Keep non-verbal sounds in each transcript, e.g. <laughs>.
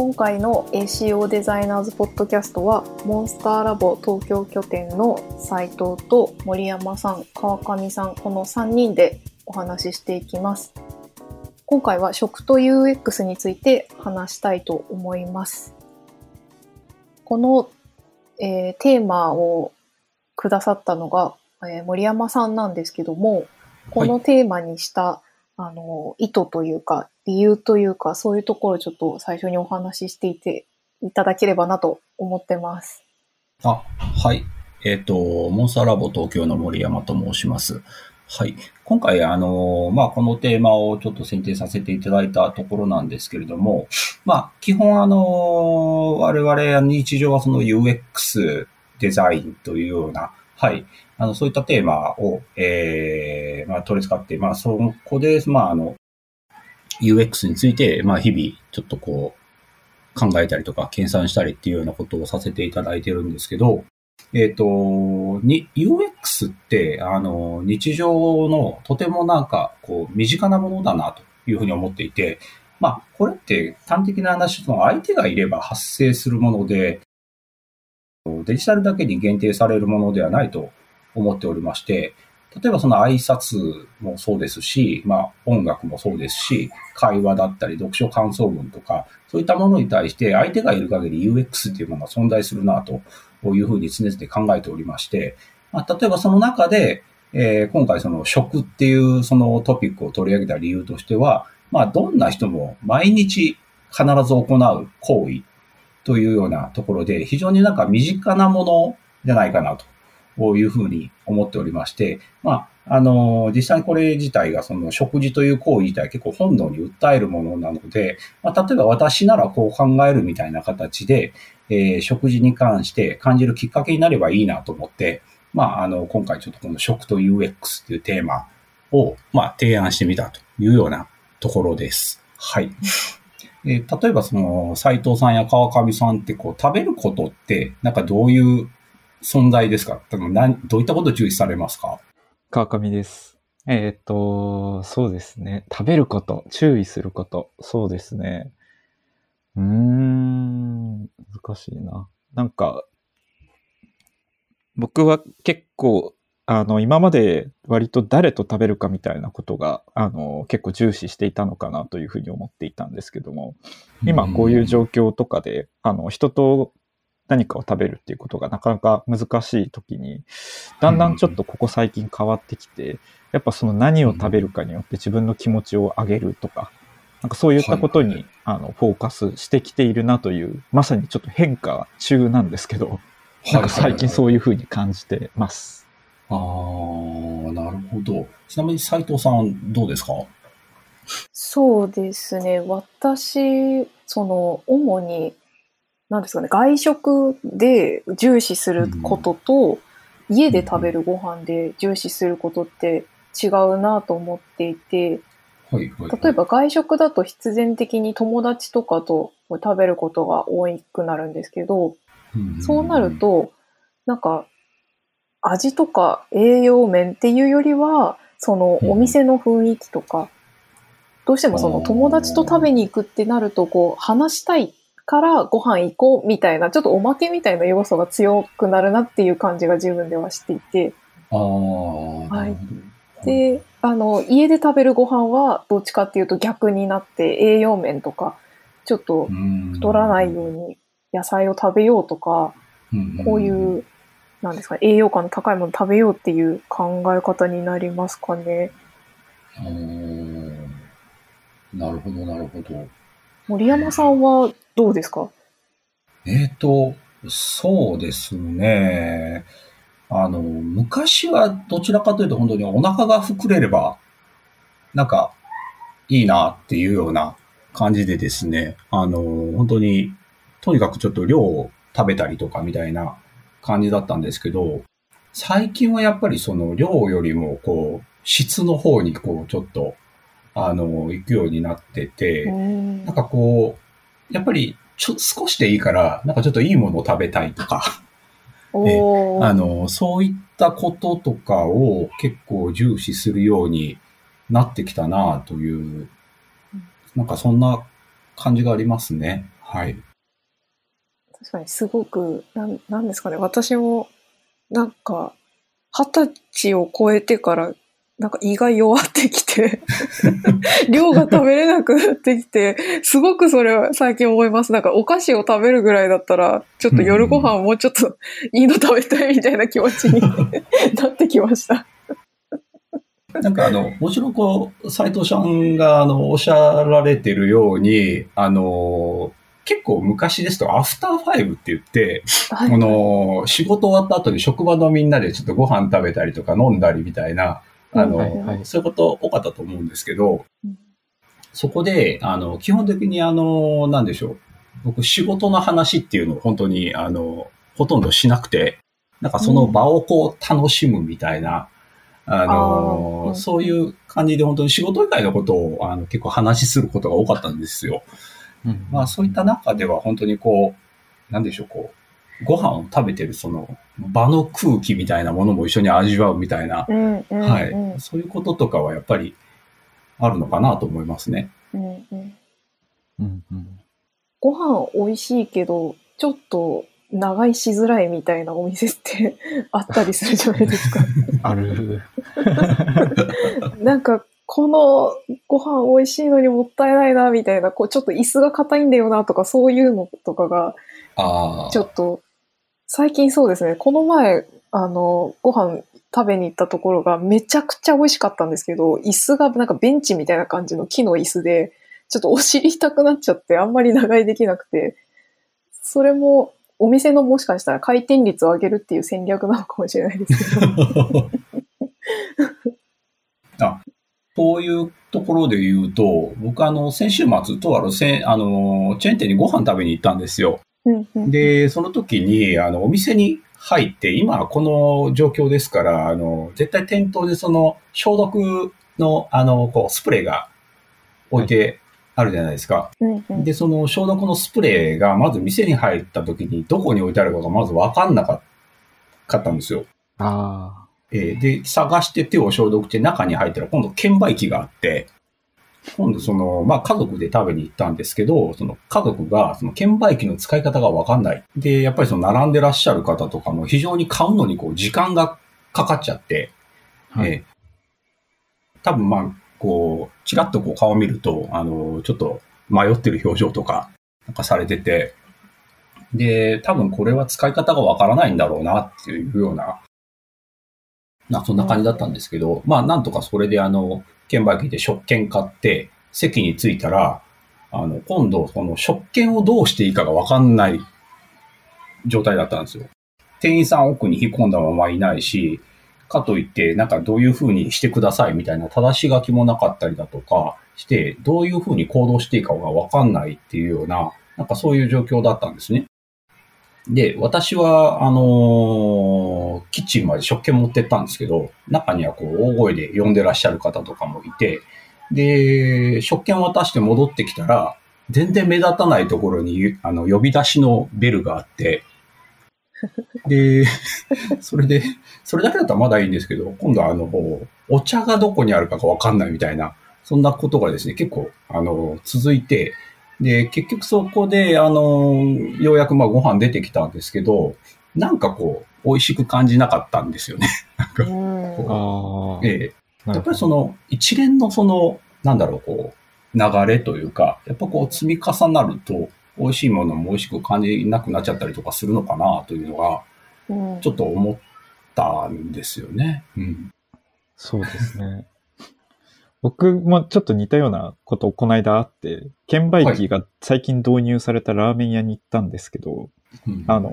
今回の ACO デザイナーズポッドキャストはモンスターラボ東京拠点の斉藤と森山さん、川上さん、この3人でお話ししていきます。今回は食と UX について話したいと思います。この、えーテーマをくださったのが、えー森山さんなんですけども、このテーマにした、あの、意図というか、理由というか、そういうところをちょっと最初にお話ししていていただければなと思ってます。あ、はい。えっ、と、モンスターラボ東京の森山と申します。はい。今回、あの、まあ、このテーマをちょっと選定させていただいたところなんですけれども、まあ、基本、あの、我々日常はその UX デザインというような、はい。あの、そういったテーマを、えー、まあ、取り扱って、まあ、そこで、まあ、あの、UX について、まあ、日々、ちょっとこう、考えたりとか、計算したりっていうようなことをさせていただいてるんですけど、えっ、と、に、UX って、あの、日常のとてもなんか、こう、身近なものだなというふうに思っていて、まあ、これって端的な話、その相手がいれば発生するもので、デジタルだけに限定されるものではないと思っておりまして、例えばその挨拶もそうですし、まあ音楽もそうですし、会話だったり読書感想文とか、そういったものに対して相手がいる限り UX っていうものが存在するなというふうに常々考えておりまして、まあ、例えばその中で、えー今回その食っていうそのトピックを取り上げた理由としては、まあどんな人も毎日必ず行う行為というようなところで、非常になんか身近なものじゃないかなというふうに思っておりまして、まあ、あの、実際にこれ自体がその食事という行為自体結構本能に訴えるものなので、まあ、例えば私ならこう考えるみたいな形で、えー食事に関して感じるきっかけになればいいなと思って、まあ、あの、今回ちょっとこの食と UX っていうテーマを、まあ、提案してみたというようなところです。はい。えー例えばその、斉藤さんや川上さんってこう、食べることって、なんかどういう存在ですか？多分なんどういったことを注意されますか？川上です。えーっと、そうですね。食べること、注意すること、そうですね。うーん、難しいな。なんか、僕は結構、あの、今まで割と誰と食べるかみたいなことが、あの、結構重視していたのかなというふうに思っていたんですけども、今こういう状況とかで、あの、人と何かを食べるっていうことがなかなか難しい時に、だんだんちょっとここ最近変わってきて、やっぱその何を食べるかによって自分の気持ちを上げるとか、なんかそういったことに、はいあのフォーカスしてきているなという、まさにちょっと変化中なんですけど、なんか最近そういうふうに感じてます。ああ、なるほど。ちなみに斉藤さんどうですか？そうですね。私、その、主に、なんですかね、外食で重視することと、家で食べるご飯で重視することって違うなと思っていて、はい、はい。例えば外食だと必然的に友達とかと食べることが多くなるんですけど、うん、そうなると、なんか、味とか栄養面っていうよりは、そのうん。お店の雰囲気とか、どうしてもその友達と食べに行くってなると、こう、話したいからご飯行こうみたいな、ちょっとおまけみたいな要素が強くなるなっていう感じが自分ではしていて、ああ、はい。で、あの、家で食べるご飯はどっちかっていうと逆になって栄養面とか、ちょっと太らないように野菜を食べようとか、うん、こういう、なんですか、栄養価の高いもの食べようっていう考え方になりますかね。なるほど、なるほど。森山さんはどうですか？えっ、と、そうですね。あの、昔はどちらかというと本当にお腹が膨れれば、なんか、いいなっていうような感じでですね、あの、本当に、とにかくちょっと量を食べたりとかみたいな感じだったんですけど、最近はやっぱりその量よりも、こう、質の方にこう、ちょっと、あの、行くようになってて、うんなんかこう、やっぱりちょ少しでいいから、なんかちょっといいものを食べたいとか、<laughs> あの、そういったこととかを結構重視するようになってきたなという、なんかそんな感じがありますね。はい。確かにすごく、なんなんですかね、私も、なんか、二十歳を超えてから、なんか胃が弱ってきて、<laughs> 量が食べれなくなってきて、すごくそれは最近思います。なんかお菓子を食べるぐらいだったら、ちょっと夜ご飯もうちょっといいの食べたいみたいな気持ちに <laughs> なってきました。なんかあの、もちろんこう、斉藤さんがあの、おっしゃられてるように、あの、結構昔ですと、アフターファイブって言って、はいこの、仕事終わった後に職場のみんなでちょっとご飯食べたりとか飲んだりみたいな、あの、はいはいそういうこと多かったと思うんですけどうん、そこで、あの、基本的にあの、なんでしょう。僕、仕事の話っていうのを本当に、あの、ほとんどしなくて、なんかその場をこう楽しむみたいな、あの、あーうんそういう感じで本当に仕事以外のことをあの結構話しすることが多かったんですよ。うんまあそういった中では本当にこう、なんでしょう、こう、ご飯を食べてるその場の空気みたいなものも一緒に味わうみたいな、うんうんうんはい、そういうこととかはやっぱりあるのかなと思いますね。うんうんうんうんご飯美味しいけど、ちょっと長居しづらいみたいなお店って <laughs> あったりするじゃないですか。ある。<laughs> なんか、このご飯美味しいのにもったいないな、みたいな、こう、ちょっと椅子が硬いんだよな、とか、そういうのとかが、ああ。ちょっと、最近そうですね、この前、あの、ご飯食べに行ったところがめちゃくちゃ美味しかったんですけど、椅子がなんかベンチみたいな感じの木の椅子で、ちょっとお尻痛くなっちゃって、あんまり長居できなくて、それも、お店のもしかしたら回転率を上げるっていう戦略なのかもしれないですけど。<laughs> あ、そういうところで言うと、僕あの、先週末、とあるせん、あの、チェーン店にご飯食べに行ったんですよ。うんうんで、その時に、あの、お店に入って、今この状況ですから、あの、絶対店頭でその、消毒の、あの、こう、スプレーが置いてあるじゃないですか。うんうんで、その消毒のスプレーが、まず店に入った時に、どこに置いてあるかがまずわかんなかったんですよ。あえーで、探して手を消毒して中に入ったら今度券売機があって、今度その、まあ家族で食べに行ったんですけど、その家族がその券売機の使い方がわかんない。で、やっぱりその並んでらっしゃる方とかも非常に買うのにこう時間がかかっちゃって、あ。はい。えー多分まあ、こう、ちらっとこう顔を見ると、あの、ちょっと迷ってる表情とか、なんかされてて、で、多分これは使い方がわからないんだろうなっていうような、な、そんな感じだったんですけど、まあなんとかそれであの、券売機で食券買って、席に着いたら、あの、今度その食券をどうしていいかがわかんない状態だったんですよ。店員さん奥に引っ込んだままいないし、かといって、なんかどういう風にしてくださいみたいな正し書きもなかったりだとかして、どういう風に行動していいかがわかんないっていうような、なんかそういう状況だったんですね。で、私は、あのーキッチンまで食券持ってったんですけど、中にはこう大声で呼んでらっしゃる方とかもいて、で、食券渡して戻ってきたら、全然目立たないところに、あの、呼び出しのベルがあって、で、<laughs> それで、それだけだったらまだいいんですけど、今度はあの、お茶がどこにあるかがわかんないみたいな、そんなことがですね、結構、あの、続いて、で、結局そこで、あの、ようやくまあご飯出てきたんですけど、なんかこう、美味しく感じなかったんですよね。<laughs> うんああ。ええやっぱりその一連のその、なんだろう、こう、流れというか、やっぱこう積み重なると、美味しいものも美味しく感じなくなっちゃったりとかするのかなというのが、うんちょっと思ったんですよね。うん。そうですね。僕もちょっと似たようなことこの間あって、券売機が最近導入されたラーメン屋に行ったんですけど、うん。あの、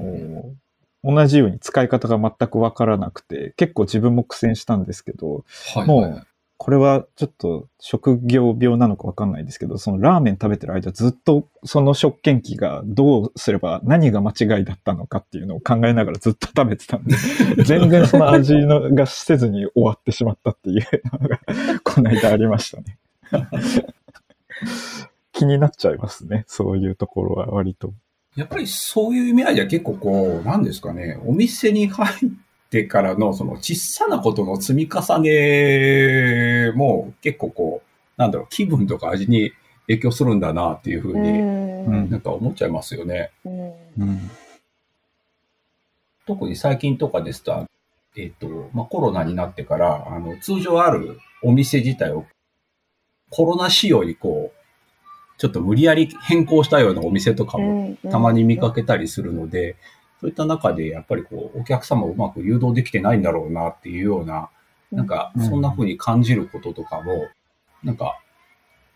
同じように使い方が全くわからなくて、結構自分も苦戦したんですけど、はい、もうはいこれはちょっと職業病なのかわかんないですけど、そのラーメン食べてる間ずっとその食券機がどうすれば何が間違いだったのかっていうのを考えながらずっと食べてたんで、<laughs> 全然その味のがせずに終わってしまったっていうのが <laughs> この間ありましたね。<laughs> 気になっちゃいますね。そういうところは割と。やっぱりそういう意味合いでは結構こう、なんですかね、お店に入ってからのその小さなことの積み重ねも結構こう、なんだろう、気分とか味に影響するんだなっていうふうに、うんなんか思っちゃいますよね。うんうん。特に最近とかですと、えっ、と、まあ、コロナになってから、あの、通常あるお店自体をコロナ仕様にこう、ちょっと無理やり変更したようなお店とかもたまに見かけたりするので、そういった中でやっぱりこう、お客様をうまく誘導できてないんだろうなっていうような、なんかうんそんな風に感じることとかも、なんか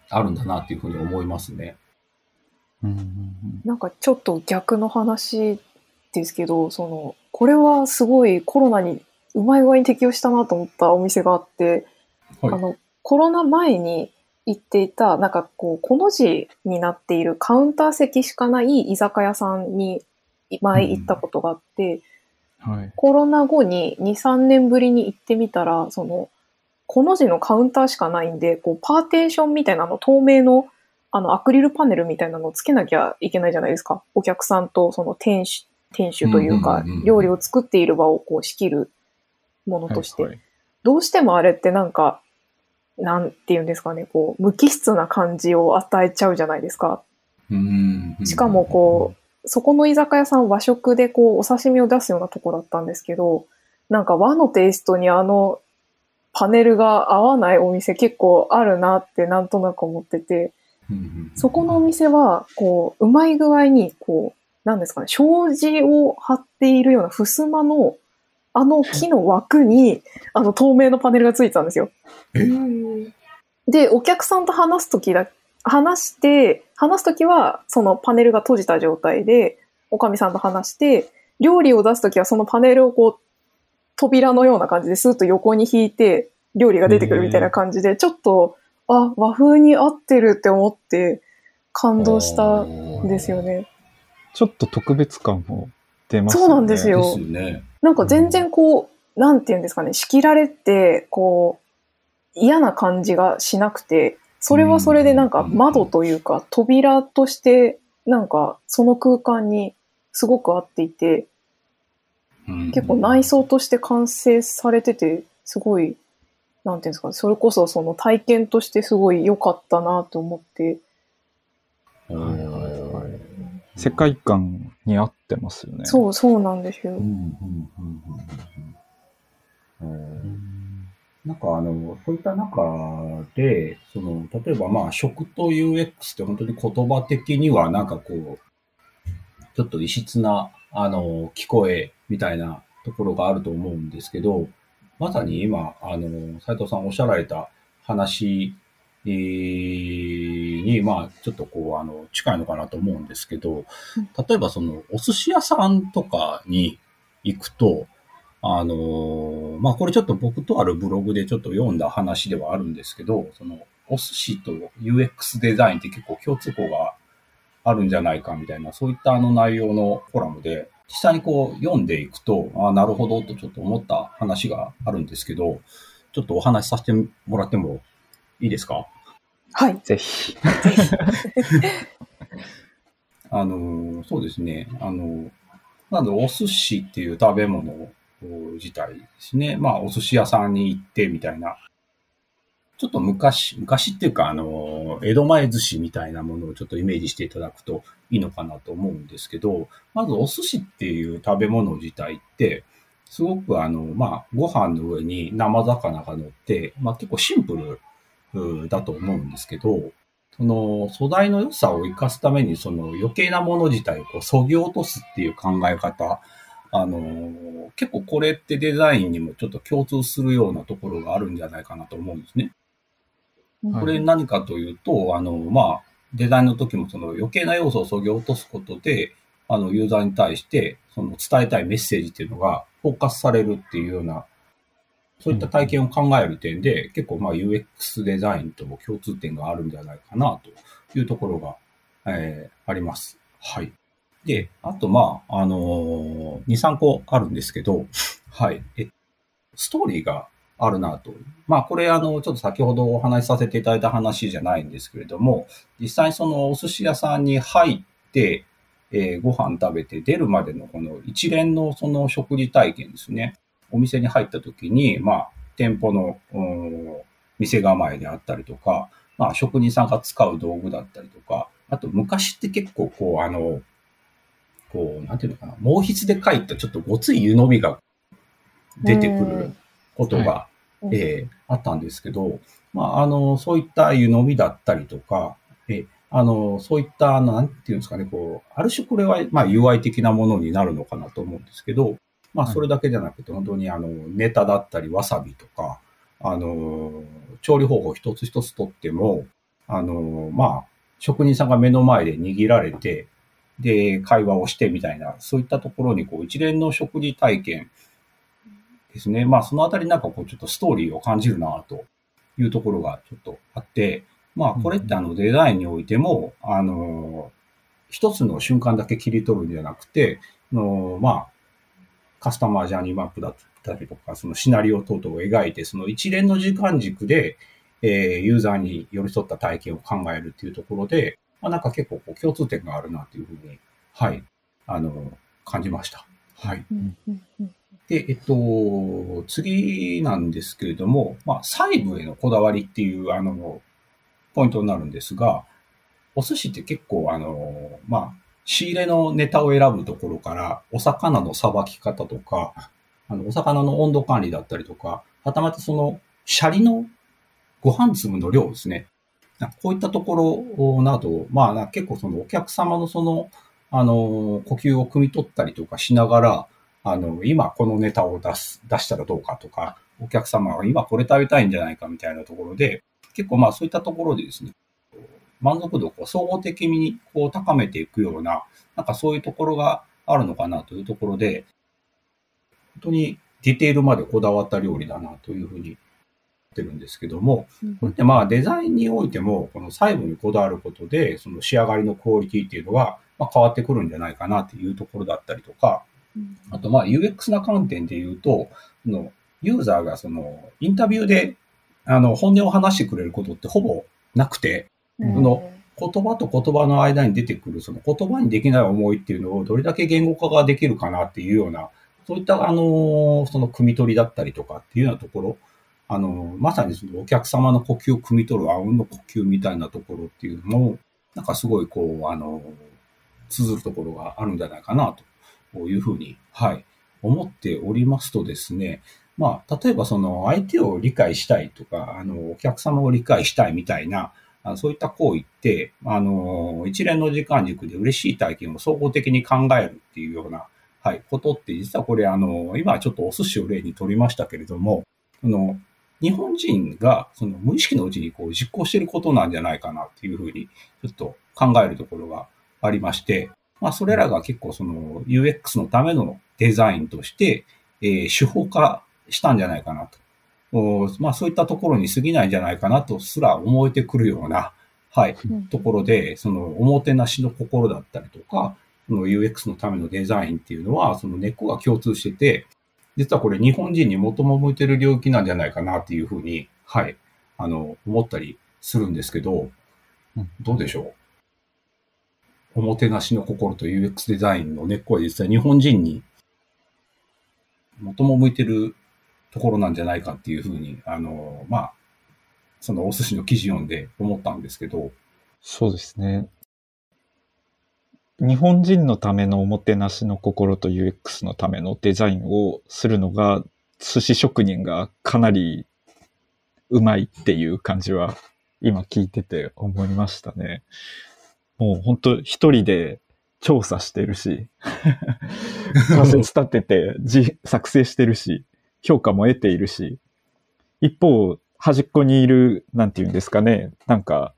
あるんだなっていうふうに思いますね。なんかちょっと逆の話ですけど、その、これはすごいコロナにうまい具合に適応したなと思ったお店があって、はい。あの、コロナ前に行っていた、なんかこう、この字になっているカウンター席しかない居酒屋さんに前行ったことがあって、はい。コロナ後に2、3年ぶりに行ってみたら、その、この字のカウンターしかないんで、こう、パーテーションみたいなの、透明の、あの、アクリルパネルみたいなのをつけなきゃいけないじゃないですか。お客さんと、その店主、店主というかうんうんうんうん、料理を作っている場をこう仕切るものとして、はいはいどうしてもあれってなんか、なんていうんですかね、こう、無機質な感じを与えちゃうじゃないですか。うんしかもこう、そこの居酒屋さん和食でこう、お刺身を出すようなとこだったんですけど、なんか和のテイストにあの、パネルが合わないお店結構あるなってなんとなく思ってて、そこのお店は、こう、うまい具合に、こう、なんですかね、障子を貼っているような襖の、あの木の枠に、あの透明のパネルがついてたんですよ。え？ーで、お客さんと話すときだ、話して、話すときは、そのパネルが閉じた状態で、おかみさんと話して、料理を出すときはそのパネルをこう、扉のような感じでスーッと横に引いて、料理が出てくるみたいな感じで、ちょっと、あ、和風に合ってるって思って、感動したんですよね。ちょっと特別感も出ますそうなんですよですよね。なんか全然こう、なんていうんですかね、仕切られて、こう、嫌な感じがしなくて、それはそれでなんか窓というか、扉として、なんかその空間にすごく合っていて、うん。結構内装として完成されてて、すごい、なんていうんですかね、それこそその体験としてすごい良かったなと思って、はいはいはい世界観に合ってますよね。そうそうなんですよ。うん。うんうんうんうん。うんなんかあの、そういった中で、その、例えばまあ、食と UX って本当に言葉的にはなんかこう、ちょっと異質な、あの、聞こえみたいなところがあると思うんですけど、まさに今、あの、斉藤さんおっしゃられた話えーに、まあ、ちょっとこう、あの、近いのかなと思うんですけど、例えばその、お寿司屋さんとかに行くと、あのーまあ、これちょっと僕とあるブログでちょっと読んだ話ではあるんですけど、その、お寿司と UX デザインって結構共通項があるんじゃないかみたいな、そういったあの内容のコラムで、実際にこう読んでいくと、ああ、なるほどとちょっと思った話があるんですけど、ちょっとお話しさせてもらってもいいですか？はい。ぜひ。<laughs> あの、そうですね。あの、なんでお寿司っていう食べ物自体ですね。まあ、お寿司屋さんに行ってみたいな。ちょっと昔、昔っていうか、あの、江戸前寿司みたいなものをちょっとイメージしていただくといいのかなと思うんですけど、まずお寿司っていう食べ物自体って、すごくあの、まあ、ご飯の上に生魚が乗って、まあ結構シンプルだと思うんですけど、その素材の良さを生かすために、その余計なもの自体をこう削ぎ落とすっていう考え方、あのー結構これってデザインにもちょっと共通するようなところがあるんじゃないかなと思うんですね。はいこれ何かというと、あの、まあ、デザインの時もその余計な要素を削ぎ落とすことで、あの、ユーザーに対して、その伝えたいメッセージっていうのがフォーカスされるっていうような、そういった体験を考える点で、結構まあ UX デザインとも共通点があるんじゃないかなというところが、えーあります。はい。で、あとまあ、あのー2、3個あるんですけど、はい。えストーリーがあるなと。まあ、これ、あの、ちょっと先ほどお話しさせていただいた話じゃないんですけれども、実際そのお寿司屋さんに入って、えーご飯食べて出るまでのこの一連のその食事体験ですね。お店に入った時に、まあ、店舗の、うん店構えであったりとか、まあ、職人さんが使う道具だったりとか、あと昔って結構こう、あの、こう、なんていうのかな、毛筆で書いたちょっとごつい湯飲みが出てくることが、うんえーあったんですけど、まあ、あの、そういった湯飲みだったりとか、えあの、そういった、なんていうんですかね、こう、ある種これは、まあ、UI 的なものになるのかなと思うんですけど、まあ、はい。それだけじゃなくて、本当に、あの、ネタだったり、わさびとか、あの、調理方法一つ一つとっても、あの、まあ、職人さんが目の前で握られて、で、会話をしてみたいな、そういったところに、こう、一連の食事体験ですね。まあ、そのあたりなんかこう、ちょっとストーリーを感じるな、というところがちょっとあって、まあ、これってあの、デザインにおいても、あの、一つの瞬間だけ切り取るんじゃなくて、あのまあ、カスタマージャーニーマップだったりとか、そのシナリオ等々を描いて、その一連の時間軸で、えーユーザーに寄り添った体験を考えるっていうところで、まあ、なんか結構こう共通点があるなというふうに、はい、あの、感じました。はい。で、えっと、次なんですけれども、まあ、細部へのこだわりっていう、あの、ポイントになるんですが、お寿司って結構、あの、まあ、仕入れのネタを選ぶところから、お魚のさばき方とか、あの、お魚の温度管理だったりとか、はたまたその、シャリのご飯粒の量ですね。こういったところなど、まあ、結構そのお客様のその、あの、呼吸を汲み取ったりとかしながら、あの、今このネタを出す、出したらどうかとか、お客様が今これ食べたいんじゃないかみたいなところで、結構まあそういったところでですね、満足度を総合的にこう高めていくような、なんかそういうところがあるのかなというところで、本当にディテールまでこだわった料理だなというふうにってるんですけども、うん。これってまあデザインにおいても、この細部にこだわることで、その仕上がりのクオリティっていうのが、まあ、変わってくるんじゃないかなっていうところだったりとか、うん。あと、まあ、UX な観点で言うと、そのユーザーがその、インタビューで、あの、本音を話してくれることってほぼなくて、うんその言葉と言葉の間に出てくる、その言葉にできない思いっていうのをどれだけ言語化ができるかなっていうような、そういった、あの、その、汲み取りだったりとかっていうようなところ、あの、まさにそのお客様の呼吸を汲み取る、あうんの呼吸みたいなところっていうのも、なんかすごいこう、あの、綴るところがあるんじゃないかなというふうに、はい、思っておりますとですね、まあ、例えばその相手を理解したいとか、あの、お客様を理解したいみたいな、そういった行為って、あの、一連の時間軸で嬉しい体験を総合的に考えるっていうような、はい、ことって、実はこれ、あの、今ちょっとお寿司を例に取りましたけれども、あの、日本人がその無意識のうちにこう実行していることなんじゃないかなっていうふうに、ちょっと考えるところがありまして、まあ、それらが結構その UX のためのデザインとして、えー手法化したんじゃないかなと。おまあ、そういったところに過ぎないんじゃないかなとすら思えてくるような、はい、うんところで、そのおもてなしの心だったりとか、その UX のためのデザインっていうのは、その根っこが共通してて、実はこれ日本人に最も向いてる領域なんじゃないかなっていうふうに、はい、あの、思ったりするんですけどうん、どうでしょう？おもてなしの心と UX デザインの根っこは実際日本人に最も向いてるところなんじゃないかっていうふうに、あの、まあ、そのお寿司の記事読んで思ったんですけど、そうですね。日本人のためのおもてなしの心と UX のためのデザインをするのが、寿司職人がかなりうまいっていう感じは今聞いてて思いましたね。もう本当一人で調査してるし、仮説立ててじ作成してるし、評価も得ているし、一方、端っこにいる、なんていうんですかね、なんか、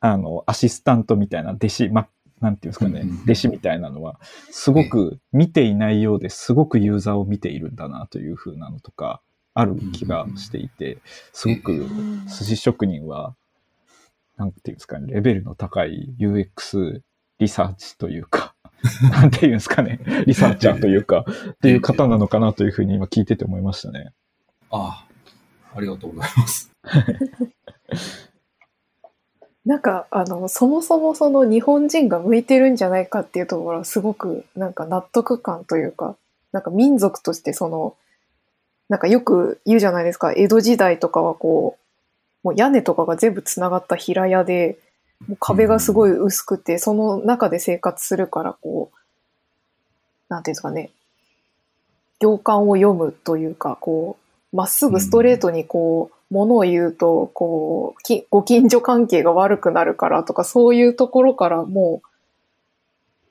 あの、アシスタントみたいな弟子、ま、なんていうんですかね弟子みたいなのは、すごく見ていないようですごくユーザーを見ているんだなという風なのとか、ある気がしていて、すごくうん寿司職人は、なんていうんですかね、レベルの高い UX リサーチというか、<laughs> なんていうんですかね、リサーチャーというか、っていう方なのかなというふうに今聞いてて思いましたね。ああ、ありがとうございます。<laughs> なんかあのそもそもその日本人が向いてるんじゃないかっていうところはすごくなんか納得感というかなんか民族としてそのなんかよく言うじゃないですか。江戸時代とかはこうもう屋根とかが全部つながった平屋で、もう壁がすごい薄くて、その中で生活するから、こう、なんていうんですかね、行間を読むというか、こう、まっすぐストレートにこう、ものを言うと、こう、きご近所関係が悪くなるからとか、そういうところからもう、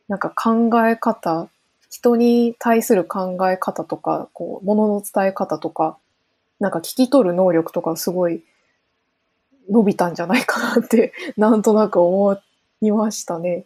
なんか考え方、人に対する考え方とか、こう、ものの伝え方とか、なんか聞き取る能力とかすごい伸びたんじゃないかなって、なんとなく思いましたね。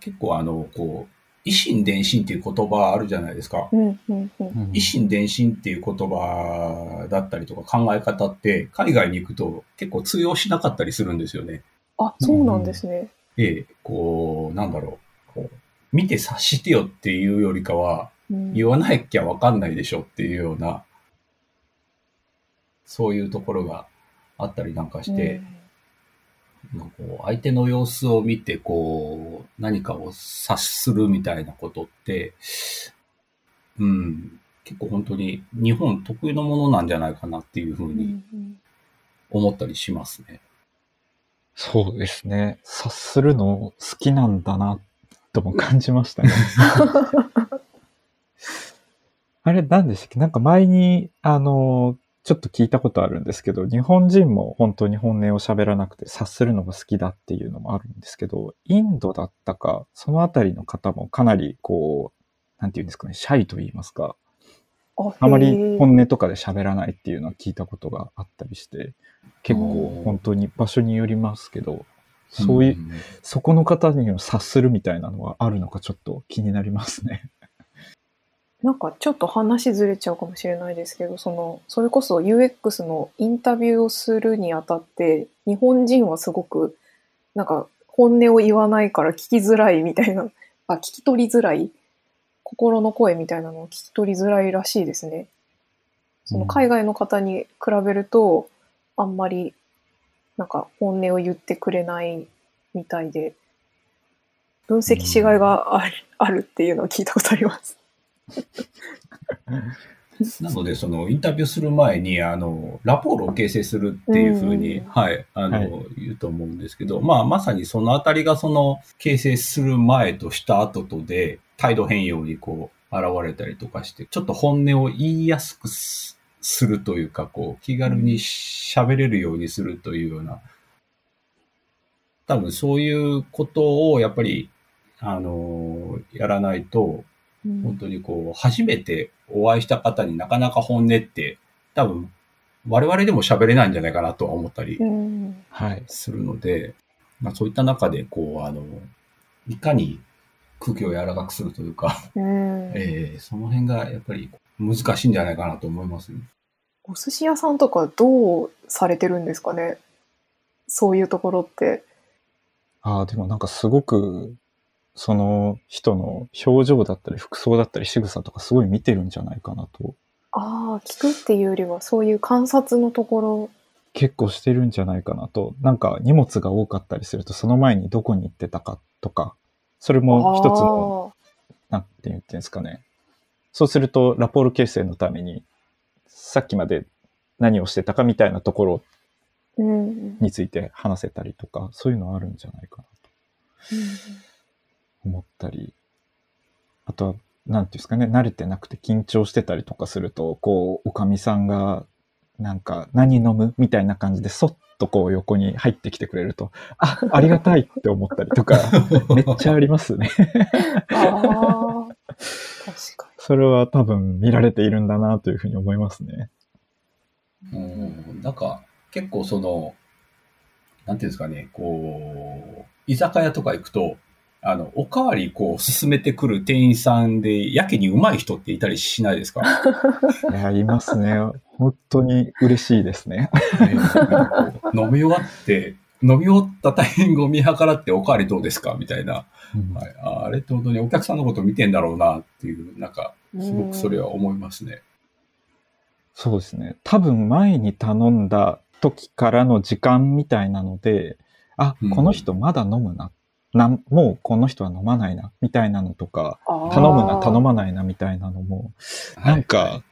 結構あの、こう、維新伝心っていう言葉あるじゃないですか。うん、うん、うん。維新伝心っていう言葉だったりとか考え方って海外に行くと結構通用しなかったりするんですよね。あ、そうなんですね。ええ、こう、なんだろう。こう見て察してよっていうよりかは、うん言わなきゃわかんないでしょっていうような、そういうところがあったりなんかして、なんかこう相手の様子を見て、こう、何かを察するみたいなことって、うん、結構本当に日本特有のものなんじゃないかなっていうふうにん思ったりしますね。そうですね。察するの好きなんだな、とも感じましたね。<laughs> あれ、何でしたっけ？なんか前に、あの、ちょっと聞いたことあるんですけど、日本人も本当に本音を喋らなくて察するのが好きだっていうのもあるんですけど、インドだったか、そのあたりの方もかなりこう、なんていうんですかね、シャイと言いますか、ああまり本音とかで喋らないっていうのは聞いたことがあったりして、結構本当に場所によりますけど、そういう、んそこの方には察するみたいなのはあるのかちょっと気になりますね。なんかちょっと話ずれちゃうかもしれないですけど、その、それこそ UX のインタビューをするにあたって、日本人はすごく、なんか本音を言わないから聞きづらいみたいな、<laughs> あ、聞き取りづらい心の声みたいなのを聞き取りづらいらしいですね。その海外の方に比べると、あんまり、なんか本音を言ってくれないみたいで、分析しがいがある,、あるっていうのを聞いたことあります。<laughs> なので、そのインタビューする前に、あの、ラポールを形成するっていうふうに、うん。はい、あの、はい。言うと思うんですけど、まあ、まさにそのあたりがその形成する前とした後とで、態度変容にこう、現れたりとかして、ちょっと本音を言いやすくすするというか、こう、気軽に喋れるようにするというような、多分そういうことをやっぱり、あの、やらないと、うん本当にこう、初めてお会いした方になかなか本音って、多分、我々でも喋れないんじゃないかなとは思ったりうんはい。するので、まあそういった中で、こう、あの、いかに空気を柔らかくするというか、うん <laughs> えーその辺がやっぱり難しいんじゃないかなと思いますね。お寿司屋さんとかどうされてるんですかね？そういうところって。ああ、でもなんかすごく、その人の表情だったり服装だったり仕草とかすごい見てるんじゃないかなと。ああ、聞くっていうよりはそういう観察のところ。結構してるんじゃないかなと。なんか荷物が多かったりすると、その前にどこに行ってたかとか、それも一つの、なんて言ってんですかね。そうすると、ラポール形成のために、さっきまで何をしてたかみたいなところについて話せたりとか、そういうのあるんじゃないかなと思ったり。あとは、なんていうんですかね、慣れてなくて緊張してたりとかすると、こう、おかみさんが、なんか、何飲むみたいな感じで、そっとこう横に入ってきてくれると、あ、ありがたいって思ったりとか、<laughs> めっちゃありますね。ああ、確かそれは多分見られているんだなというふうに思いますね。うん、なんか、結構その、なんていうんですかね、こう、居酒屋とか行くと、あの、おかわりこう進めてくる店員さんで、やけに上手い人っていたりしないですか？<laughs> いや、いますね。本当に嬉しいですね。飲み終わって、飲み終わったタイミングを見計らっておかわりどうですか？みたいな。うんはい、ああれって本当にお客さんのこと見てんだろうなっていう、なんか、に。すごくそれは思いますね。そうですね。多分前に頼んだ時からの時間みたいなので、あうん、この人まだ飲むな。なんもうこの人は飲まないな、みたいなのとか、頼むな、頼まないな、みたいなのも、なんか、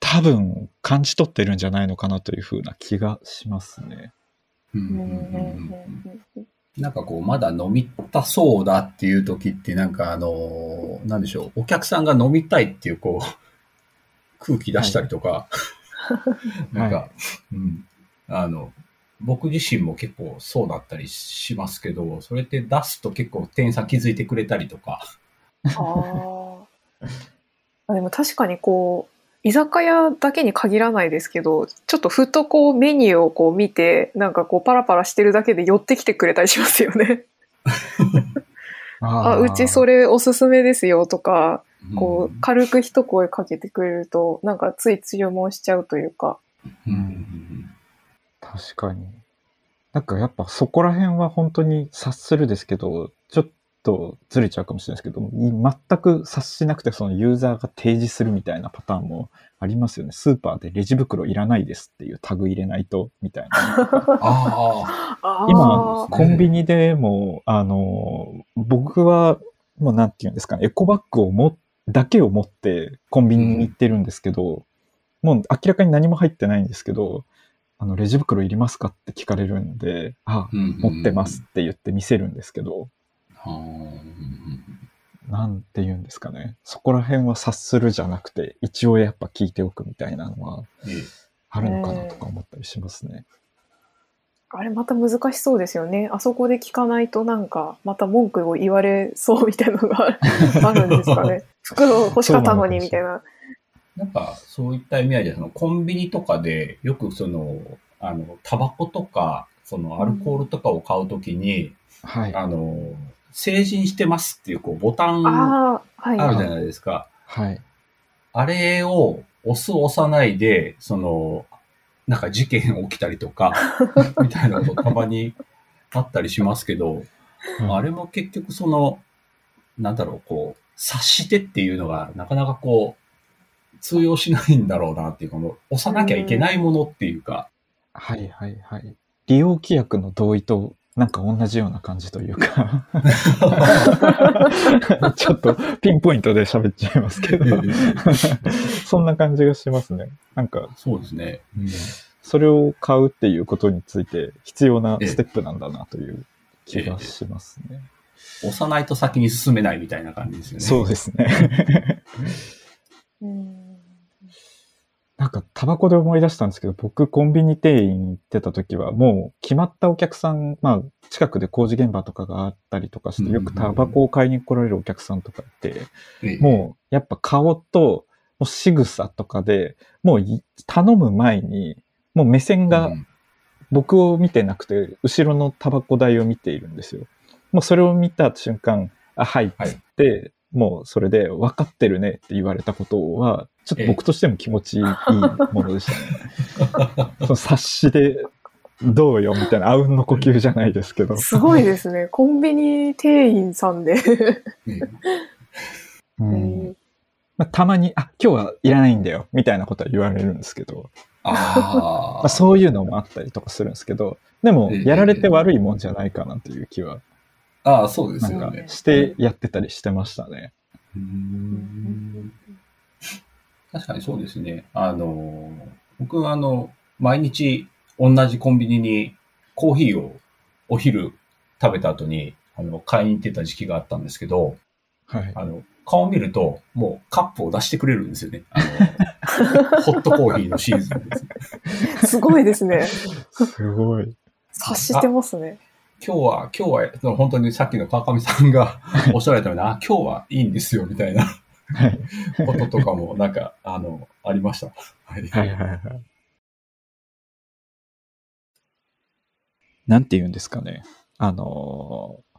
多多分感じ取ってるんじゃないのかなというふうな気がしますね。うんうんうんうん。うんなんかこう、まだ飲みたそうだっていう時って、なんかあの、なんでしょう、お客さんが飲みたいっていう、こう、空気出したりとか、<laughs> なんか、はうん、あの、僕自身も結構そうだったりしますけど、それって出すと結構店員さん気づいてくれたりとか、あーあでも確かにこう居酒屋だけに限らないですけどちょっとふとこうメニューをこう見てなんかこうパラパラしてるだけで寄ってきてくれたりしますよね。あうちそれ。れおすすめですよとかこうう軽く一声かけてくれるとなんかつい注文しちゃうというか。うんうん確かに。なんかやっぱそこら辺は本当に察するですけど、ちょっとずれちゃうかもしれないですけど、全く察しなくてそのユーザーが提示するみたいなパターンもありますよね。スーパーでレジ袋いらないですっていうタグ入れないと、みたいな。<laughs> ああ今、ーコンビニでも、あの、僕は、もうなんていうんですかね、エコバッグをも、だけを持ってコンビニに行ってるんですけど、もう明らかに何も入ってないんですけど、あの、レジ袋いりますかって聞かれるんで、あ、あ、うん持ってますって言って見せるんですけど、なんて言うんですかね。そこら辺は察するじゃなくて、一応やっぱ聞いておくみたいなのはええあるのかなとか思ったりしますね。あれまた難しそうですよね。あそこで聞かないとなんかまた文句を言われそうみたいなのがあるんですかね。<laughs> 袋欲しかったのにみたいな。なんか、そういった意味合いで、そのコンビニとかで、よくその、あの、タバコとか、そのアルコールとかを買うときに、はい。あの、成人してますっていう、こう、ボタンあ。るじゃないですか。はい。あれを押す押さないで、その、なんか事件起きたりとか、<laughs> みたいなことたまにあったりしますけど、あれも結局その、なんだろう、こう、察してっていうのがなかなかこう、通用しないんだろうなっていうか、もう押さなきゃいけないものっていうか、はいはいはい。利用規約の同意となんか同じような感じというか <laughs> ちょっとピンポイントで喋っちゃいますけどそんな感じがしますね。なんかそうですね。うんそれを買うっていうことについて必要なステップなんだなという気がしますね。押さないと先に進めないみたいな感じですよね。そうですね。<laughs> うん。なん。か、タバコで思い出したん。ですけど、僕、コンビニ店員行ってた時は、もう、決まったお客さん、まあ、近くで工事現場とかがあったりとかして、よくタバコを買いに来られるお客さん。とかいて、もう、やっぱ顔と、もう仕草とかで、もう、頼む前に、もう目線が僕を見てなくて、後ろのタバコ台を見ているん。ですよ。もうそれを見た瞬間、あ、はい、っつって、もうそれで分かってるねって言われたことは、ちょっと僕としても気持ちいいものでしたね。<laughs> その察しで、どうよみたいな、あうんの呼吸じゃないですけど。すごいですね。コンビニ店員さんで。ええうんまあ、たまに、あ、今日はいらないんだよ、みたいなことは言われるんですけど、あまああ、そういうのもあったりとかするんですけど、でも、ええやられて悪いもんじゃないかなという気は、ああ、そうでなんかすよね。してやってたりしてましたね。うーん確かにそうですね。あの、僕あの、毎日同じコンビニにコーヒーをお昼食べた後に、あの、買いに行ってた時期があったんですけど、はい。あの、顔見ると、もうカップを出してくれるんですよね。あの、<laughs> ホットコーヒーのシーズンですね。<laughs> すごいですね。すごい。察してますね。今日は、今日は、本当にさっきの川上さんがおっしゃられたように、あ、今日はいいんですよ、みたいなはい。こととかも、なんか、あの、ありました。はい。はいはいはい。なんて言うんですかね。あのー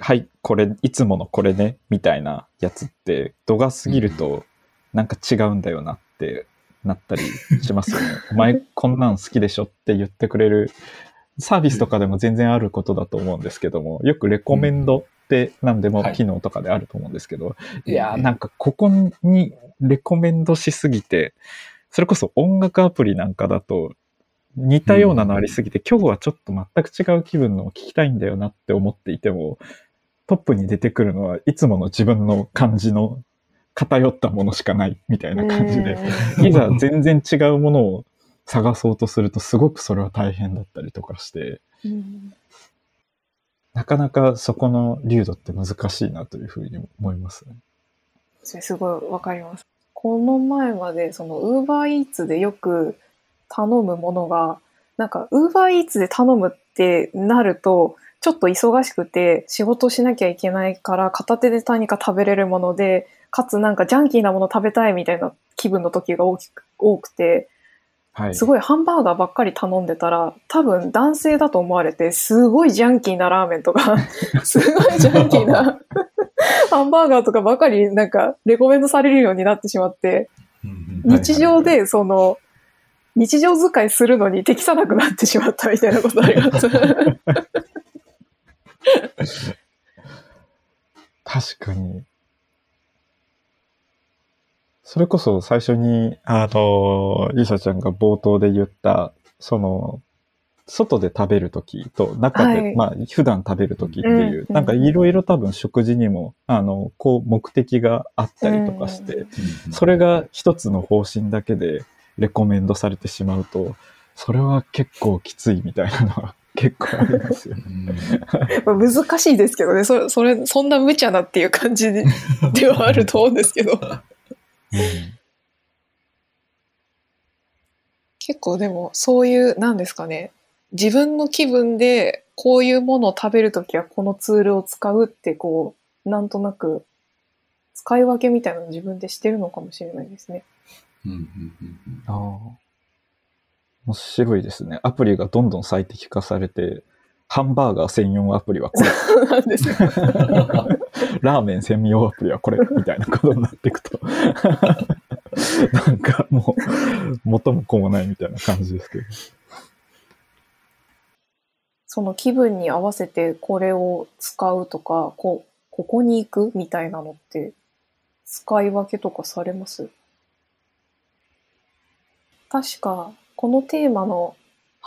はい、これ、いつものこれね、みたいなやつって、度が過ぎると、なんか違うんだよなってなったりしますよね。お前、こんなん好きでしょって言ってくれる、サービスとかでも全然あることだと思うんですけども、よくレコメンドって何でもはい。機能とかであると思うんですけど、ええいやー、なんかここにレコメンドしすぎて、それこそ音楽アプリなんかだと、似たようなのありすぎて、今日はちょっと全く違う気分のを聞きたいんだよなって思っていても、トップに出てくるのはいつもの自分の感じの偏ったものしかないみたいな感じで、いざ全然違うものを探そうとするとすごくそれは大変だったりとかして、うんなかなかそこの流度って難しいなというふうに思いますね。それすごいわかります。この前まで、その、ウーバーイーツでよく頼むものが、なんか、ウーバーイーツで頼むってなると、ちょっと忙しくて仕事しなきゃいけないから片手で何か食べれるもので、かつなんかジャンキーなもの食べたいみたいな気分の時が大きく、多くて、はい。すごいハンバーガーばっかり頼んでたら、多分男性だと思われて、すごいジャンキーなラーメンとか、<laughs> すごいジャンキーなハンバーガーとかばかりなんかレコメンドされるようになってしまって、日常でその、日常使いするのに適さなくなってしまったみたいなことあります。<laughs> 確かに。それこそ最初に、あの、リサちゃんが冒頭で言った、その、外で食べるときと中で、はい。まあ普段食べるときっていう、うんなんかいろいろ多分食事にも、あの、こう目的があったりとかして、うんそれが一つの方針だけでレコメンドされてしまうと、それは結構きついみたいなのは <laughs> 結構ありますよ。ね。難しいですけどね、それ、それ、そんな無茶なっていう感じでではあると思うんですけど。結構でもそういうなんですかね自分の気分でこういうものを食べるときはこのツールを使うってこうなんとなく使い分けみたいなのを自分でしてるのかもしれないですね。うんうんうんうんああ。面白いですね。アプリがどんどん最適化されて、ハンバーガー専用アプリはこれ、そうなんですよ。<laughs> ラーメン専用アプリはこれ、みたいなことになっていくと。<laughs> なんかもう、元も子もないみたいな感じですけど。その気分に合わせてこれを使うとかこうここに行くみたいなのって使い分けとかされます？確かこのテーマの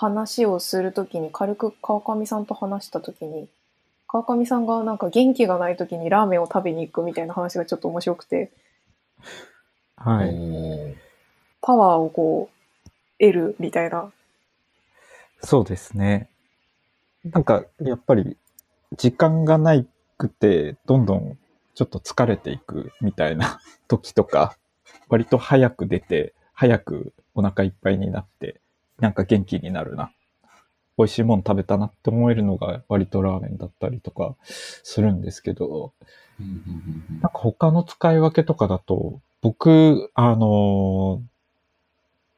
話をするときに軽く川上さんと話したときに川上さんがなんか元気がないときにラーメンを食べに行くみたいな話がちょっと面白くてはい。パワーをこう得るみたいな。そうですね。なんか、やっぱり、時間がないくて、どんどんちょっと疲れていくみたいな <laughs> 時とか、割と早く出て、早くお腹いっぱいになって、なんか元気になるな。美味しいもの食べたなって思えるのが割とラーメンだったりとかするんですけど、なんか他の使い分けとかだと、僕、あの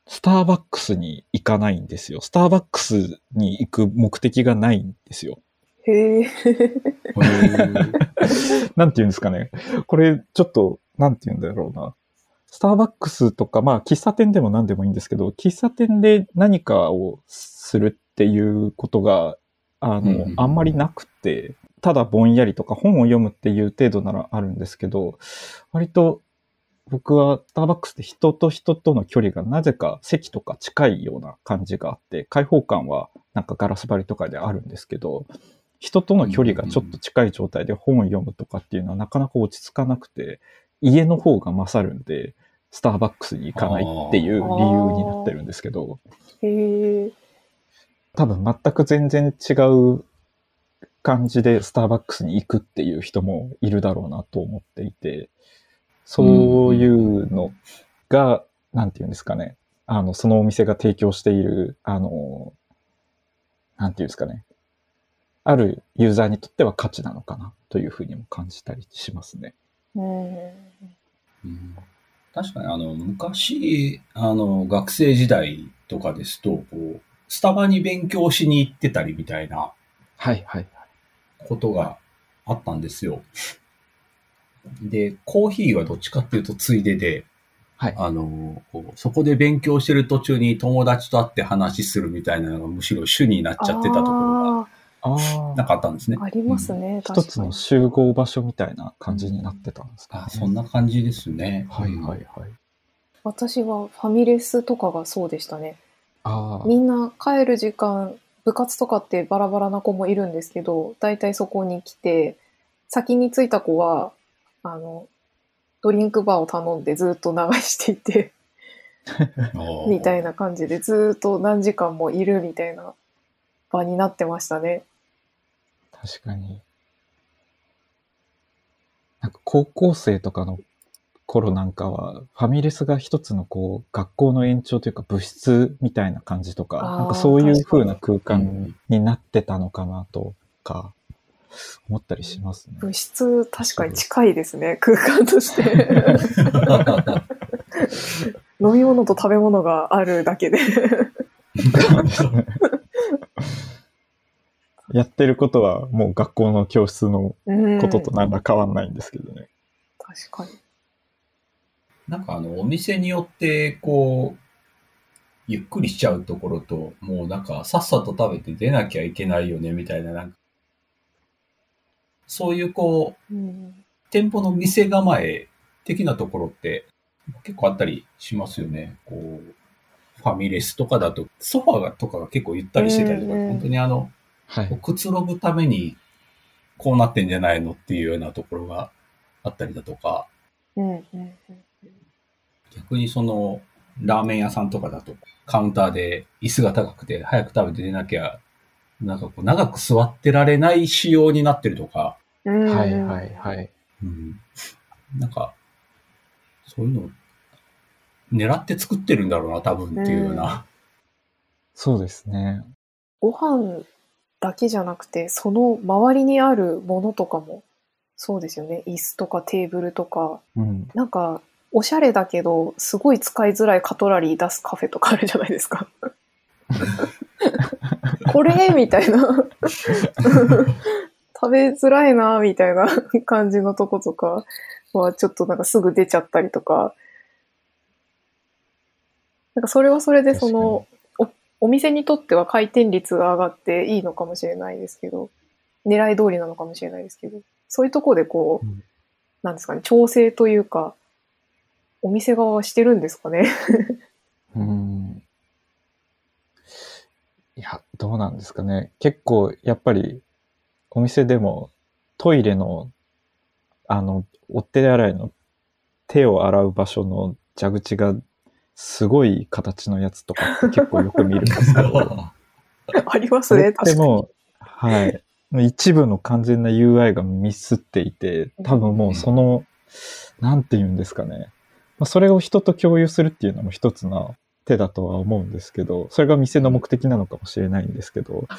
スターバックスに行かないんですよ。スターバックスに行く目的がないんですよ。へえ。<laughs> なんて言うんですかね。これ、ちょっと、なんて言うんだろうな。スターバックスとか、まあ、喫茶店でも何でもいいんですけど、喫茶店で何かをするっていうことが、あうんうんの、あんまりなくて、ただぼんやりとか本を読むっていう程度ならあるんですけど、割と僕はスターバックスって人と人との距離がなぜか席とか近いような感じがあって、開放感はなんかガラス張りとかであるんですけど、人との距離がちょっと近い状態で本を読むとかっていうのはなかなか落ち着かなくて、家の方が勝るんで、スターバックスに行かないっていう理由になってるんですけど、へえ。多分全く全然違う感じでスターバックスに行くっていう人もいるだろうなと思っていて、そういうのが、なんていうんですかね、あの、そのお店が提供している、あの、なんていうんですかね、あるユーザーにとっては価値なのかなというふうにも感じたりしますね。うん。うん確かに、あの、昔、あの、学生時代とかですと、こう、スタバに勉強しに行ってたりみたいなはいはい。ことがあったんですよ。で、コーヒーはどっちかっていうとついでで、はいあの、こうそこで勉強してる途中に友達と会って話するみたいなのがむしろ主になっちゃってたところなかったんですねあ、。ありますね。一確かにつの集合場所みたいな感じになってたんですか、ねあそんな感じですね。はいはいはい。私はファミレスとかがそうでしたね。ああ。みんな帰る時間、部活とかってバラバラな子もいるんですけど、大体そこに来て、先に着いた子は、あの、ドリンクバーを頼んでずっと流していて、<laughs> みたいな。な感じでずっと何時間もいるみたいな場になってましたね。確かに。なんか高校生とかの頃なんかは、ファミレスが一つのこう、学校の延長というか部室みたいな感じとか、なんかそういう風な空う間んになってたのかなとか、思ったりしますね。物質確かに近いですね、空間として。<laughs> 飲み物と食べ物があるだけで。やってることはもう学校の教室のうんことと何ら変わんないんですけどね。確かに。なんかあの、お店によって、こう、ゆっくりしちゃうところと、もうなんか、さっさと食べて出なきゃいけないよね、みたいな、なんか、そういうこう、うん店舗の店構え的なところって、結構あったりしますよね。こう、ファミレスとかだと、ソファーがとかが結構ゆったりしてたりとか、うんうん本当にあの、はい。くつろぐために、こうなってんじゃないのっていうようなところがあったりだとか、うんうんうん逆にその、ラーメン屋さんとかだと、カウンターで椅子が高くて、早く食べて出なきゃ、なんかこう、長く座ってられない仕様になってるとか、うんはいはいはい。うん、なんか、そういうのを狙って作ってるんだろうな、多分っていうような。そうですね。ご飯だけじゃなくて、その周りにあるものとかも、そうですよね。椅子とかテーブルとか、うん。なんか、おしゃれだけど、すごい使いづらいカトラリー出すカフェとかあるじゃないですか。<laughs> これ？みたいな。食べづらいな、みたいな感じのとことかは、ちょっとなんかすぐ出ちゃったりとか。なんかそれはそれでその、おお店にとっては回転率が上がっていいのかもしれないですけど、狙い通りなのかもしれないですけど、そういうところでこう、うんなんですかね、調整というか、お店側はしてるんですかね？<laughs> うん。いや、どうなんですかね。結構、やっぱり、お店でもトイレの、あの、お手洗いの手を洗う場所の蛇口がすごい形のやつとかって結構よく見るんですけど、<laughs> ありますね、確かに。もう、はい。一部の完全な UI がミスっていて、多分もうその、なんて言うんですかね。まあ、それを人と共有するっていうのも一つの手だとは思うんですけど、それが店の目的なのかもしれないんですけど、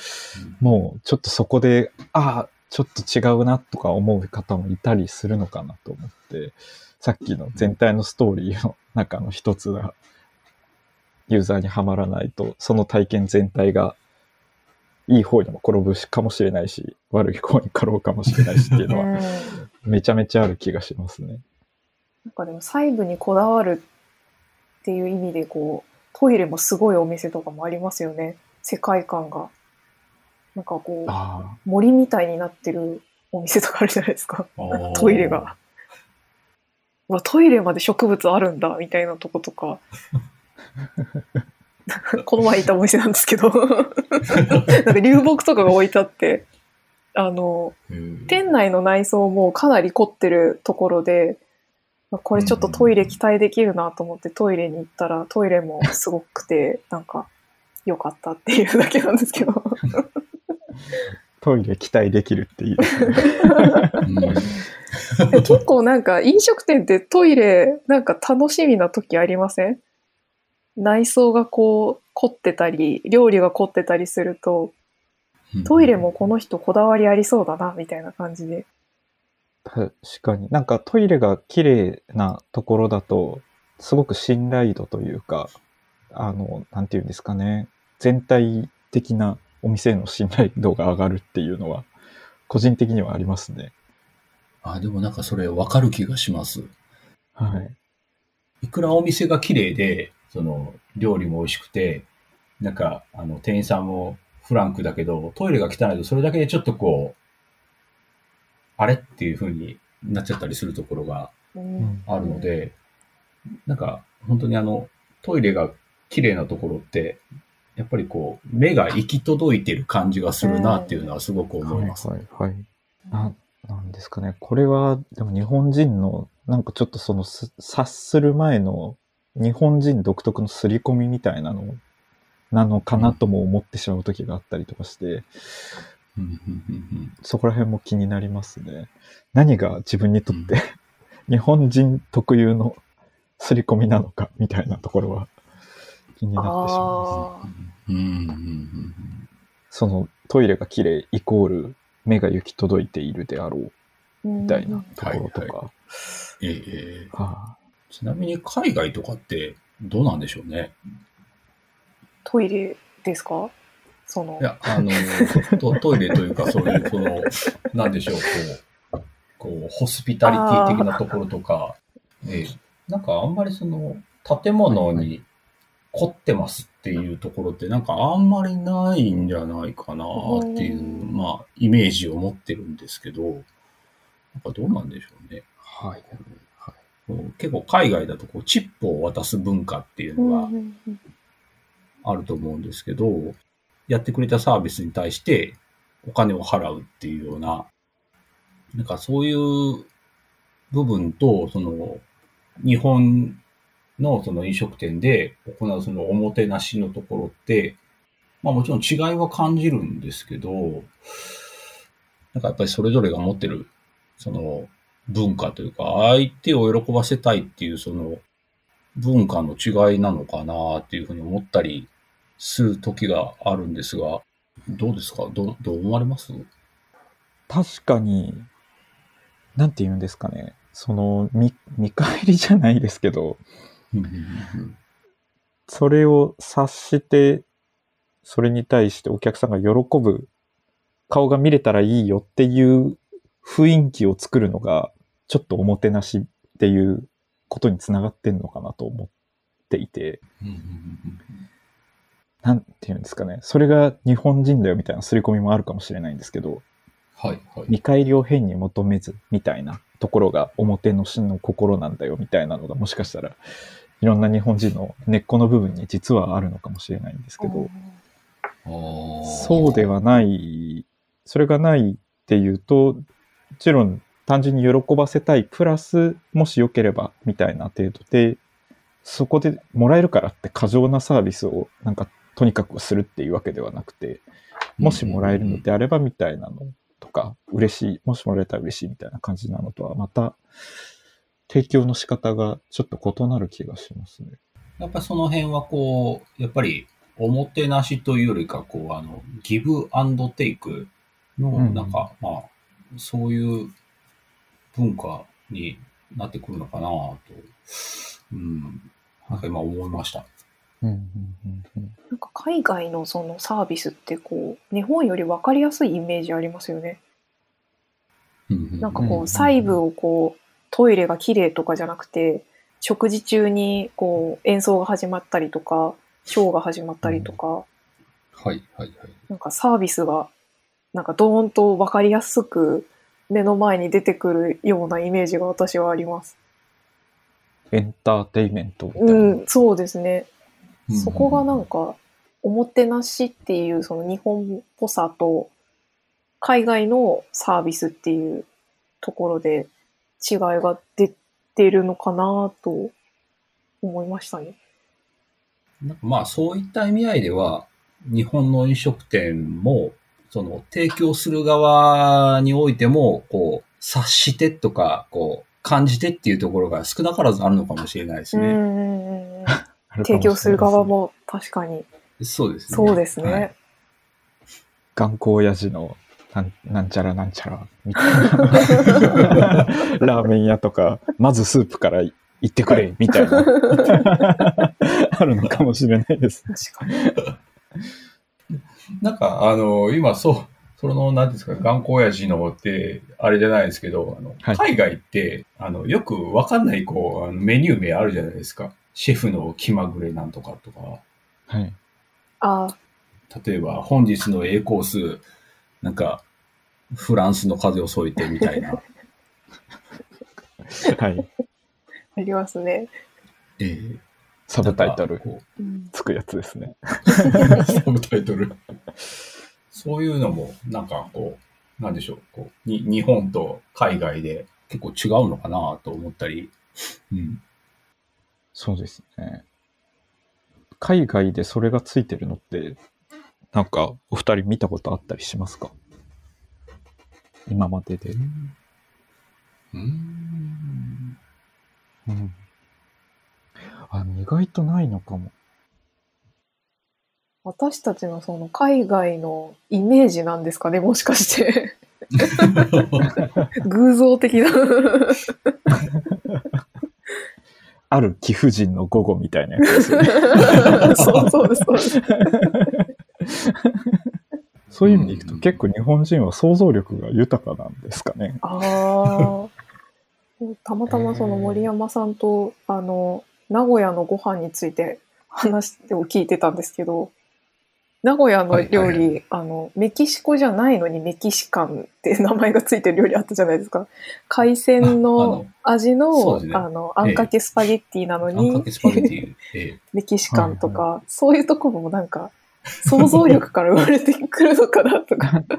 もうちょっとそこで、ああ、ちょっと違うなとか思う方もいたりするのかなと思って、さっきの全体のストーリーの中の一つが、ユーザーにはまらないと、その体験全体がいい方にも転ぶしかもしれないし、悪い方に転ぶかもしれないしっていうのうんは、めちゃめちゃある気がしますね。なんかでも細部にこだわるっていう意味でこうトイレもすごいお店とかもありますよね。世界観が。なんかこうあ森みたいになってるお店とかあるじゃないですか。トイレが。うわトイレまで植物あるんだみたいなとことか <laughs> この前行ったお店なんですけど。<laughs> なんか流木とかが置いてあって。あのうん店内の内装もかなり凝ってるところで、まあこれちょっとトイレ期待できるなと思ってトイレに行ったらトイレもすごくて、なんか良かったっていうだけなんですけど。あ、トイレ期待できるっていい <laughs> ですね。うん結構なんか飲食店ってトイレなんか楽しみな時ありません？内装がこう凝ってたり、料理が凝ってたりすると、トイレもこの人こだわりありそうだなみたいな感じで。確かに。なんかトイレが綺麗なところだと、すごく信頼度というか、あの、なんていうんですかね。全体的なお店への信頼度が上がるっていうのは、個人的にはありますね。あ、でもなんかそれわかる気がします。はい。いくらお店が綺麗で、その、料理も美味しくて、なんか、あの、店員さんもフランクだけど、トイレが汚いとそれだけでちょっとこう、あれっていう風になっちゃったりするところがあるので、なんか、本当にあの、トイレが綺麗なところって、やっぱりこう、目が行き届いてる感じがするなっていうのはすごく思います。はいはいはい。ななんですかね。これは、でも日本人のなんかちょっとその察する前の日本人独特の刷り込みみたいなのなのかなとも思ってしまう時があったりとかして、そこら辺も気になりますね。何が自分にとって、日本人特有の刷り込みなのかみたいなところは気になってしまいます。あうん。うん。うん。うん。そのトイレが綺麗イコール目が行き届いているであろうあ。みみたいなところとか。はええええ。あちなみに海外とかってどうなんでしょうね。トイレですか？そのい。や、あの、<laughs> トトイレというか、そういう、その、なんでしょう、こう、こう、ホスピタリティ的なところとか、ええなんかあんまりその、建物に凝ってますっていうところって、なんかあんまりないんじゃないかなっていう、うんまあ、イメージを持ってるんですけど、なんかどうなんでしょうね。はい。結構海外だとこうチップを渡す文化っていうのがあると思うんですけど、やってくれたサービスに対してお金を払うっていうような、なんかそういう部分と、その、日本のその飲食店で行うそのおもてなしのところって、まあもちろん違いは感じるんですけど、なんかやっぱりそれぞれが持ってる、その文化というか、相手を喜ばせたいっていうその文化の違いなのかなっていうふうに思ったりする時があるんですが、どうですか？どうどう思われます？確かに、なんて言うんですかね。その、見、見返りじゃないですけど、それを察して、それに対してお客さんが喜ぶ顔が見れたらいいよっていう雰囲気を作るのが、ちょっとおもてなしっていうことにつながってんのかなと思っていて、なんて言うんですかね。それが日本人だよみたいな刷り込みもあるかもしれないんですけど、はい、はい。見返りを変に求めずみたいなところが表の真の心なんだよみたいなのがもしかしたらいろんな日本人の根っこの部分に実はあるのかもしれないんですけど、そうではない、それがないっていうと、もちろん単純に喜ばせたい、プラス、もし良ければみたいな程度で、そこでもらえるからって過剰なサービスをなんかとにかくするっていうわけではなくて、もしもらえるのであればみたいなのとか、嬉しい、もしもらえたら嬉しいみたいな感じなのとは、また、提供の仕方がちょっと異なる気がしますね。やっぱりその辺はこう、やっぱりおもてなしというよりか、こう、あの、ギブアンドテイクの、うんなんか、まあ、そういう文化になってくるのかなと、うん、なんか今思いました。うんうんうんうん。なんか海外のそのサービスってこう日本より分かりやすいイメージありますよね。なんかこうんう細部をこうトイレが綺麗とかじゃなくて食事中にこう演奏が始まったりとかショーが始まったりとか、はい、はい、はい。なんかサービスがなんかドーンと分かりやすく目の前に出てくるようなイメージが私はあります。エンターテイメントみたいな。うん、そうですね。うんそこがなんか、おもてなしっていうその日本っぽさと、海外のサービスっていうところで違いが出てるのかなと思いましたね。なんかまあそういった意味合いでは、日本の飲食店も、その提供する側においても、こう、察してとか、こう、感じてっていうところが少なからずあるのかもしれないですね。提供する側。も確かにそうですね。そうですね。はい頑固親父のなんなんちゃらなんちゃらみたいな。<laughs> ラーメン屋とか、まずスープから行ってくれみたいな。<laughs> あるのかもしれないです。確かに。なんか、あの、今、そう、その、なんていうんですか、頑固親父のって、あれじゃないですけど、あの、はい海外って、あの、よくわかんない、こう、あのメニュー名あるじゃないですか。シェフの気まぐれなんとかとか。はい。ああ、例えば、本日の A コース、なんか、フランスの風を添えてみたいな。<laughs> はい。ありますね。えーサブタイトルつくやつですね。う <laughs> サブタイトル。そういうのも、なんかこう、なんでしょう、こうに日本と海外で結構違うのかなと思ったり。うん。そうですね。海外でそれがついてるのって、なんかお二人見たことあったりしますか？今までで。うん。うん。あ、意外とないのかも。私たちのその海外のイメージなんですかね、もしかして。<laughs> 偶像的な。ある貴婦人の午後みたいなやつですよね。そうそうです、そうです。そういう意味でいくと結構日本人は想像力が豊かなんですかね。ああ。たまたまその森山さんと、あの、名古屋のご飯について話を聞いてたんですけど、名古屋の料理、はいはいはあの、メキシコじゃないのにメキシカンって名前がついてる料理あったじゃないですか。海鮮ああのの味の、そうですねあの、あんかけスパゲッティなのに、かけスパゲティ。えメキシカンとか、はそういうところもなんか、想像力から生まれてくるのかなとか。え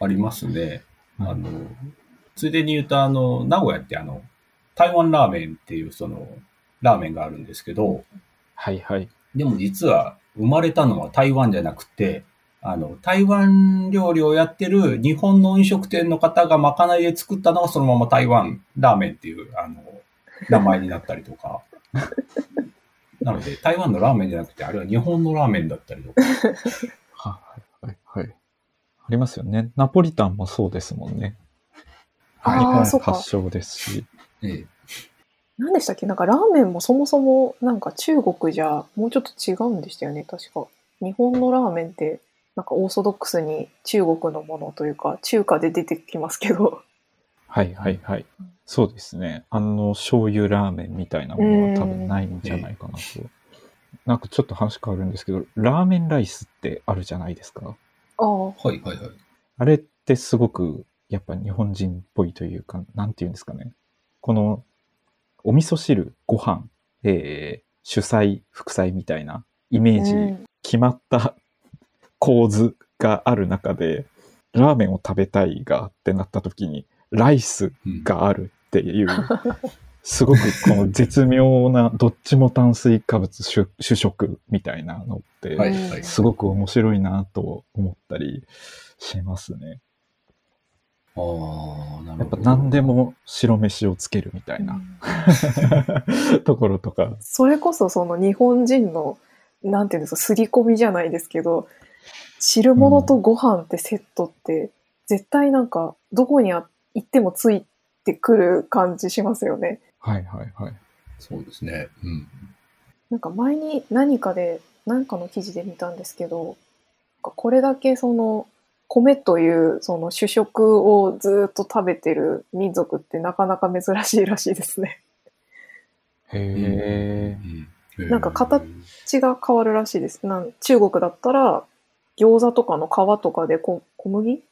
ありますね。あの、ついでに言うと、あの、名古屋ってあの、台湾ラーメンっていうその、ラーメンがあるんですけど、はいはい。でも実は生まれたのは台湾じゃなくて、あの、台湾料理をやってる日本の飲食店の方がまかないで作ったのがそのまま台湾ラーメンっていう、あの、名前になったりとか。<laughs> なので、台湾のラーメンじゃなくて、あれは日本のラーメンだったりとか。はいはいはい。ありますよね。ナポリタンもそうですもんね。日本そっか発祥ですし。ええ何でしたっけ？なんかラーメンもそもそもなんか中国じゃもうちょっと違うんでしたよね確か。日本のラーメンってなんかオーソドックスに中国のものというか中華で出てきますけど。はいはいはい。そうですね。あの、醤油ラーメンみたいなものは多分ないんじゃないかなと。なんかちょっと話変わるんですけど、ラーメンライスってあるじゃないですか？ああ。はいはいはい。あれってすごくやっぱ日本人っぽいというか、なんていうんですかね。このお味噌汁、ご飯、えー主菜、副菜みたいなイメージ、うん決まった <laughs> 構図がある中で、ラーメンを食べたいがってなった時に、ライスうんがあるっていう、<laughs> すごくこの絶妙な <laughs> どっちも炭水化物主主食みたいなのって。すごく面白いなと思ったりしますね。ああ、なるほど。やっぱ何でも白飯をつけるみたいな <laughs> ところとか。それこそその日本人のなんていうんですか刷り込みじゃないですけど汁物とご飯ってセットって絶対なんかどこにあ行ってもついてくる感じしますよね。はいはいはい。そうですね。うん。なんか前に何かで何かの記事で見たんですけどこれだけその米というその主食をずっと食べてる民族ってなかなか珍しいらしいですね。へえ。うん。なんか形形が変わるらしいです。なん中国だったら餃子とかの皮とかでこ小麦？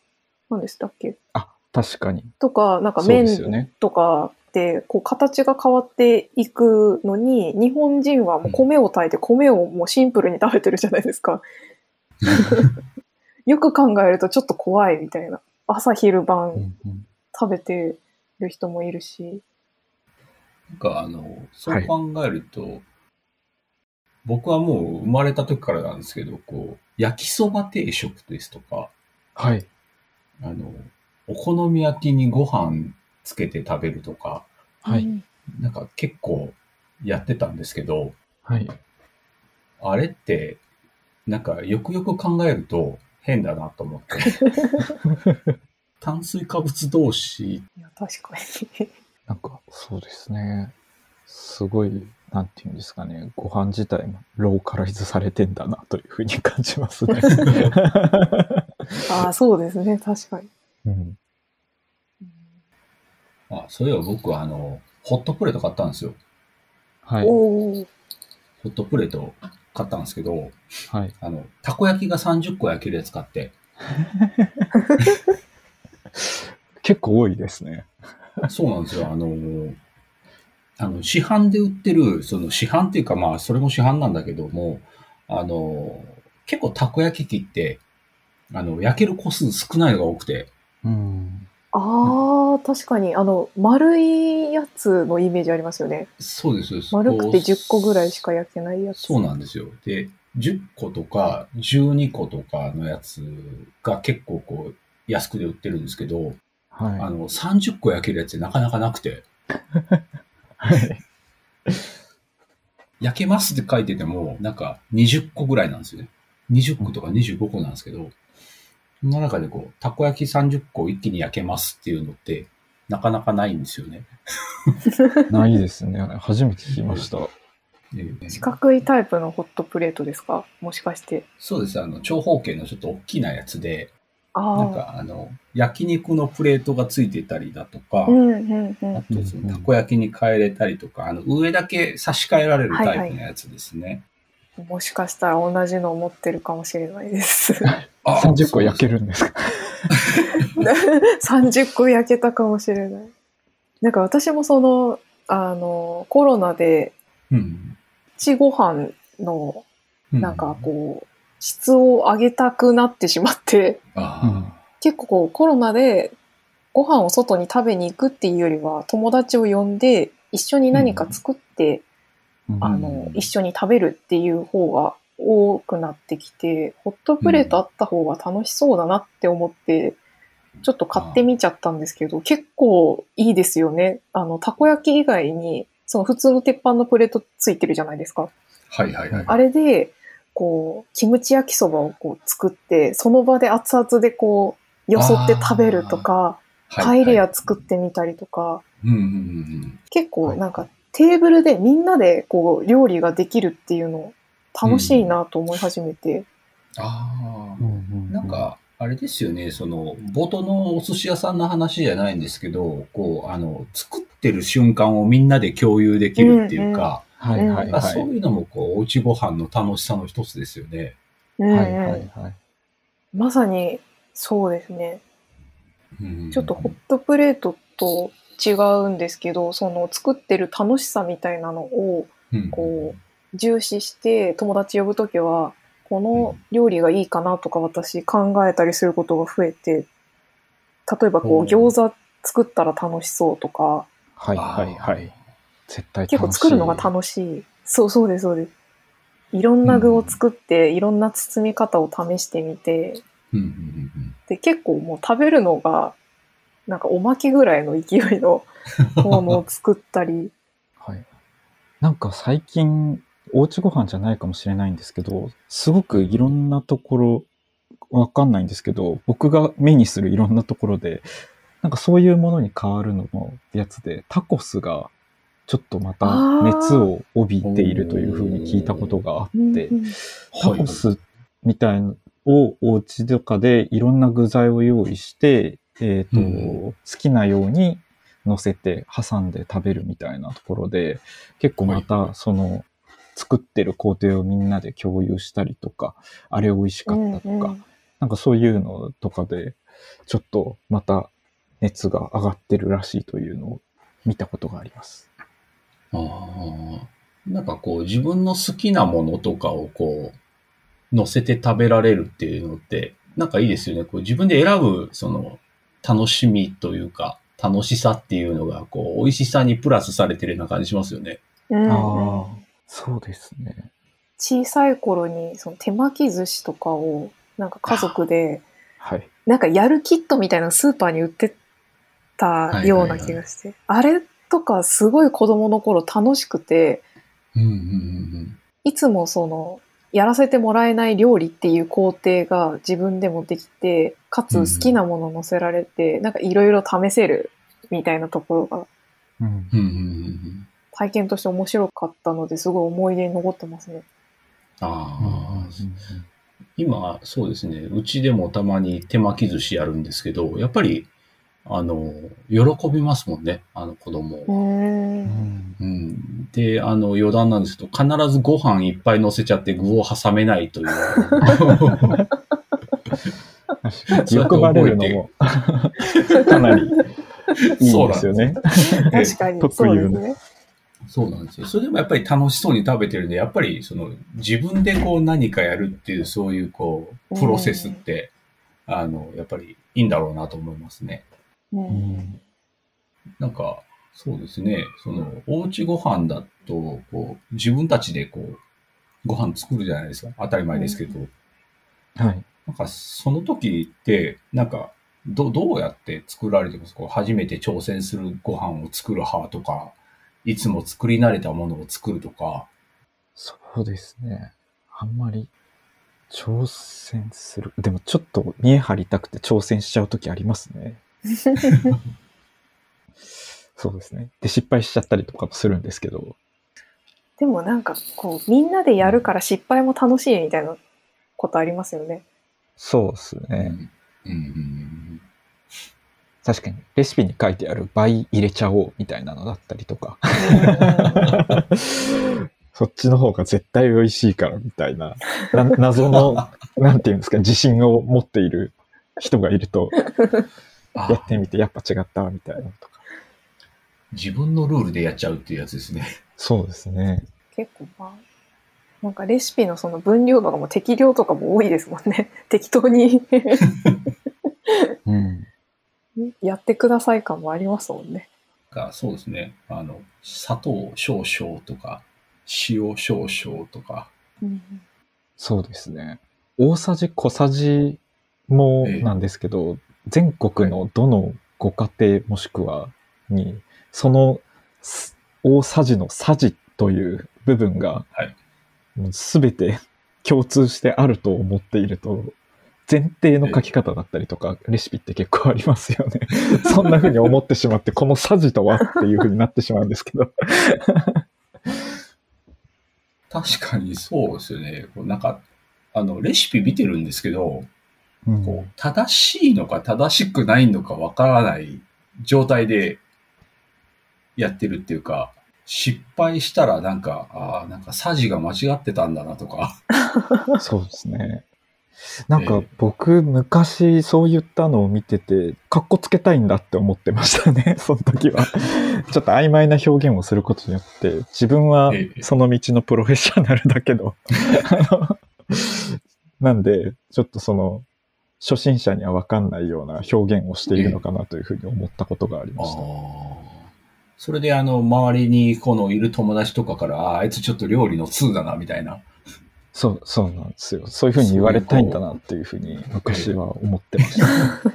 なんでしたっけ？あ、確かに。とかなんか麺すよね。とかでこう形が変わっていくのに日本人はもう米を炊いて米をもうシンプルに食べてるじゃないですか。<laughs> よく考えるとちょっと怖いみたいな。朝昼う晩食べてる人もいるし。なんかあの、そう考えると、僕はもう生まれた時からなんですけど、こう、焼きそば定食ですとか、はい。あの、お好み焼きにご飯つけて食べるとか、はい。うんなんか結構やってたんですけど、はい。あれって、なんかよくよく考えると変だなと思って。<laughs> 炭水化物同士、いや確かに。なんか、そうですね。すごい、なんていうんですかね。ご飯自体もローカライズされてんだなというふうに感じますね。<laughs> ああ、そうですね。確かに。うん、あ、そういえば僕はあの、ホットプレート買ったんですよ。はい。おお。ホットプレート買ったんですけど、はい。あの、たこ焼きが30個焼けるやつ買って、結構多いですね。そうなんですよ。あの、あの、市販で売ってる、その市販っていうかまあ、それも市販なんだけども、あの、結構たこ焼き器って、あの、焼ける個数少ないのが多くて、うん。ああ、確かに、あの、丸いやつのイメージありますよね。そうです、そうです。丸くてこう10個ぐらいしか焼けないやつ。そうなんですよ。で、10個とか12個とかのやつが結構こう、安くで売ってるんですけど、あはい。の、30個焼けるやつってなかなかなくて、はい。焼けますって書いてても、なんか20個ぐらいなんですよね。20個とか25個なんですけど、その中でこう、たこ焼き30個一気に焼けますっていうのって、なかなかないんですよね。<laughs> ないですね。初めて聞きました。で四角いタイプのホットプレートですか？もしかして。そうです。あの、長方形のちょっと大きなやつで、ああ。なんかあの、焼肉のプレートがついてたりだとか、うんうんうん。あとそのたこ焼きに変えれたりとか、あの、上だけ差し替えられるタイプのやつですね。もしかしたら同じのを持ってるかもしれないです。<laughs> あ30個焼けるんですか？30個焼けたかもしれない。なんか私もその、あの、コロナで、うん。ちご飯の、うなんかこう、質を上げたくなってしまって、あ結構こうコロナでご飯を外に食べに行くっていうよりは友達を呼んで一緒に何か作って、あの一緒に食べるっていう方が多くなってきてホットプレートあった方が楽しそうだなって思って、ちょっと買ってみちゃったんですけど結構いいですよね。あのたこ焼き以外にその普通の鉄板のプレートついてるじゃないですか。あ。はいはいはい。あれでこうキムチ焼きそばをこう作ってその場で熱々でこうよそって食べるとかパはいエリア作ってみたりとか、結構なんかテーブルでみんなでこう料理ができるっていうの楽しいなと思い始めて。あうんあ。うんなんか、あれですよね、その、冒頭のお寿司屋さんの話じゃないんですけど、こう、あの、作ってる瞬間をみんなで共有できるっていうか、はいはい。そういうのも、こう、おうちご飯の楽しさの一つですよね。うんうんはいはいはい。まさにそうですね。うんちょっとホットプレートと違うんですけど、その作ってる楽しさみたいなのをうんこう重視して友達呼ぶときは、この料理がいいかなとか私考えたりすることが増えて、例えばこう餃子作ったら楽しそうとか、はいはいはい。絶対楽しい結構作るのが楽しい。そうそうです、そうです。いろんな具を作って、いろんな包み方を試してみて、うんうんうんで、結構もう食べるのが、なんかおまけぐらいの勢いの <laughs> ものを作ったり。はい。なんか最近、おうちご飯じゃないかもしれないんですけど、すごくいろんなところ、わかんないんですけど、僕が目にするいろんなところで、なんかそういうものに変わるののやつで、タコスがちょっとまた熱を帯びているというふうに聞いたことがあって、うんタコスみたいのをお家とかでいろんな具材を用意して、えっ、と、うん好きなように乗せて挟んで食べるみたいなところで、結構まはいたその作ってる工程をみんなで共有したりとか、あれ美味しかったとか、うんうんなんかそういうのとかで、ちょっとまた熱が上がってるらしいというのを見たことがあります。ああ。なんかこう、自分の好きなものとかをこう、乗せて食べられるっていうのって、なんかいいですよね。こう自分で選ぶ、その、楽しみというか、楽しさっていうのが、こう、美味しさにプラスされてるような感じしますよね。うんうんああ、そうですね。小さい頃にその手巻き寿司とかをなんか家族ではい。なんかやるキットみたいなのスーパーに売ってたような気がして、あれとかすごい子供の頃楽しくてうんうんうんいつもそのやらせてもらえない料理っていう工程が自分でもできてかつ好きなもの乗せられて、なんかいろいろ試せるみたいなところがうんうん。うんうんうん体験として面白かったのですごい思い出に残ってますね。あうんうんあ、今、そうですね。うちでもたまに手巻き寿司やるんですけど、やっぱり、あの、喜びますもんね、あの子供。うーん。で、あの、余談なんですけど、必ずご飯いっぱい乗せちゃって具を挟めないという。<laughs> 欲張れるのも <laughs> かなりいいんですよね。確かに <laughs> 特そう有のですね。そうなんですよ。それでもやっぱり楽しそうに食べてるんで、やっぱりその自分でこう何かやるっていうそういうこうプロセスって、あの、やっぱりいいんだろうなと思いますね。ううんん。なんか、そうですね。その、おうちご飯だと、こう、自分たちでこう、ご飯作るじゃないですか。当たり前ですけど。はい。なんか、その時って、なんか、ど、どうやって作られてますか？こう初めて挑戦するご飯を作る派とか、いつも作り慣れたものを作るとか、そうですね。あんまり挑戦する。でもちょっと見え張りたくて挑戦しちゃうときありますね。<laughs> そうですね。で、失敗しちゃったりとかもするんですけど。でもなんかこう、みんなでやるから失敗も楽しいみたいなことありますよね。そうですうんね。うんうん確かに、レシピに書いてある倍入れちゃおうみたいなのだったりとか。そっちの方が絶対美味しいからみたいな、な謎の、<laughs> なんていうんですか、自信を持っている人がいると、あやってみてやっぱ違ったみたいなのとか。自分のルールでやっちゃうっていうやつですね。そうですね。結構まあ、なんかレシピのその分量とかも適量とかも多いですもんね。<laughs> 適当にうん。やってください感もありますもんね。がそうですね。あの、砂糖少々とか、塩少々とか、うんそうですね。大さじ小さじもええなんですけど、全国のどのご家庭もしくはに、そのす大さじのさじという部分がすべて <laughs> 共通してあると思っていると、前提の書き方だったりとか、レシピって結構ありますよね。<laughs> そんな風に思ってしまって、このさじとはっていう風になってしまうんですけど。<laughs> 確かにそうですよね。こうなんか、あの、レシピ見てるんですけど、うんこう、正しいのか正しくないのかわからない状態でやってるっていうか、失敗したらなんか、ああ、なんかサジが間違ってたんだなとか。<laughs> そうですね。なんかええ僕、昔そういったのを見てて、かっこつけたいんだって思ってましたね、<laughs> その時は。ちょっと曖昧な表現をすることによって、自分はええその道のプロフェッショナルだけど、あ <laughs> のなんで、ちょっとその、初心者にはわかんないような表現をしているのかなというふうに思ったことがありました。それであの、周りにこのいる友達とかから、あいつちょっと料理の通だな、みたいな。そう、そうなんですよ。そういうふうに言われたいんだなっていうふうに昔は思ってました。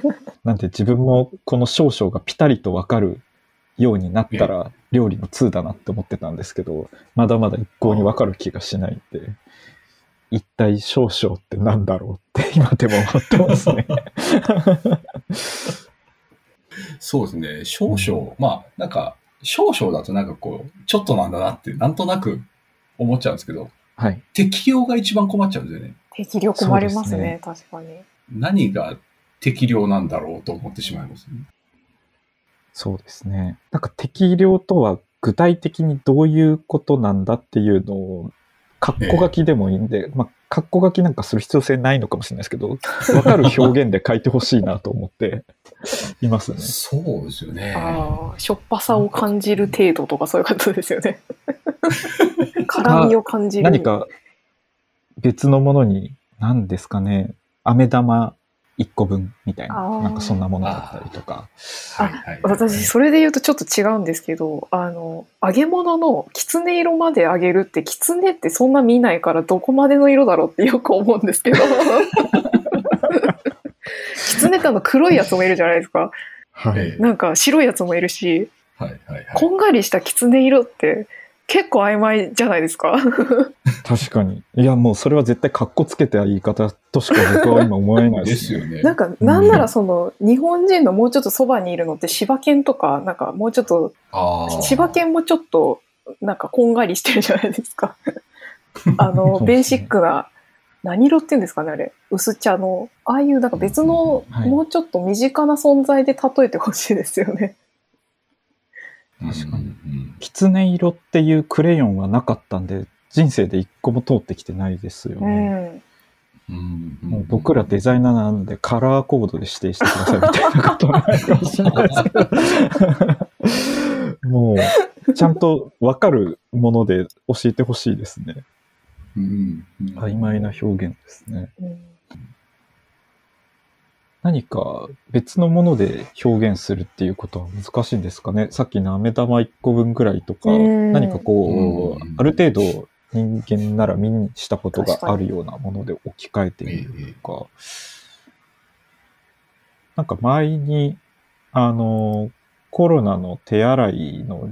<laughs> なんで自分もこの少々がピタリとわかるようになったら料理の通だなって思ってたんですけど、まだまだ一向にわかる気がしないんで、一体少々ってなんだろうって今でも思ってますね。<laughs> そうですね。少々、まあ、なんか、少々だとなんかこう、ちょっとなんだなって、なんとなく思っちゃうんですけど、はい。適量が一番困っちゃうんですよね。適量困りますそうでね、確かに。何が適量なんだろうと思ってしまいますね。そうですね。なんか適量とは具体的にどういうことなんだっていうのを、カッコ書きでもいいんで、まあ、カッコ書きなんかする必要性ないのかもしれないですけど、わかる表現で書いてほしいなと思って <laughs> いますね。そうですよね。ああ、しょっぱさを感じる程度とかそういうことですよね。<laughs> 辛みを感じる。何か別のものに、何ですかね、飴玉1個分みたいな、なんかそんなものだったりとか。私、それで言うとちょっと違うんですけど、あの、揚げ物のきつね色まで揚げるって、きつねってそんな見ないからどこまでの色だろうってよく思うんですけど。<laughs> きつねってあの黒いやつもいるじゃないですか。はい。ええなんか白いやつもいるし、はいはいはい。こんがりしたきつね色って結構曖昧じゃないですか。確かに。いや、もうそれは絶対カッコつけた言い方としか僕は今思えないでですすね。よね。なんか、なんならその、日本人のもうちょっとそばにいるのって柴犬とか、なんかもうちょっと、柴犬もちょっと、なんかこんがりしてるじゃないですか。<laughs> あの、ベーシックな、何色って言うんですかね、あれ。薄茶の。ああいう、なんか別の、はいもうちょっと身近な存在で例えてほしいですよね。確かにうん狐色っていうクレヨンはなかったんで、人生で一個も通ってきてないですようね。ん。うんうんもう僕らデザイナーなんでカラーコードで指定してくださいみたいなことになるかもしれないですけど。<laughs> もう、ちゃんとわかるもので教えてほしいですね。うんうん。曖昧な表現ですね。うん。何か別のもので表現するっていうことは難しいんですかね？さっきの飴玉1個分くらいとか、うん何かこう、うんある程度人間なら身にしたことがあるようなもので置き換えてみるとか、なんか前に、あの、コロナの手洗いの、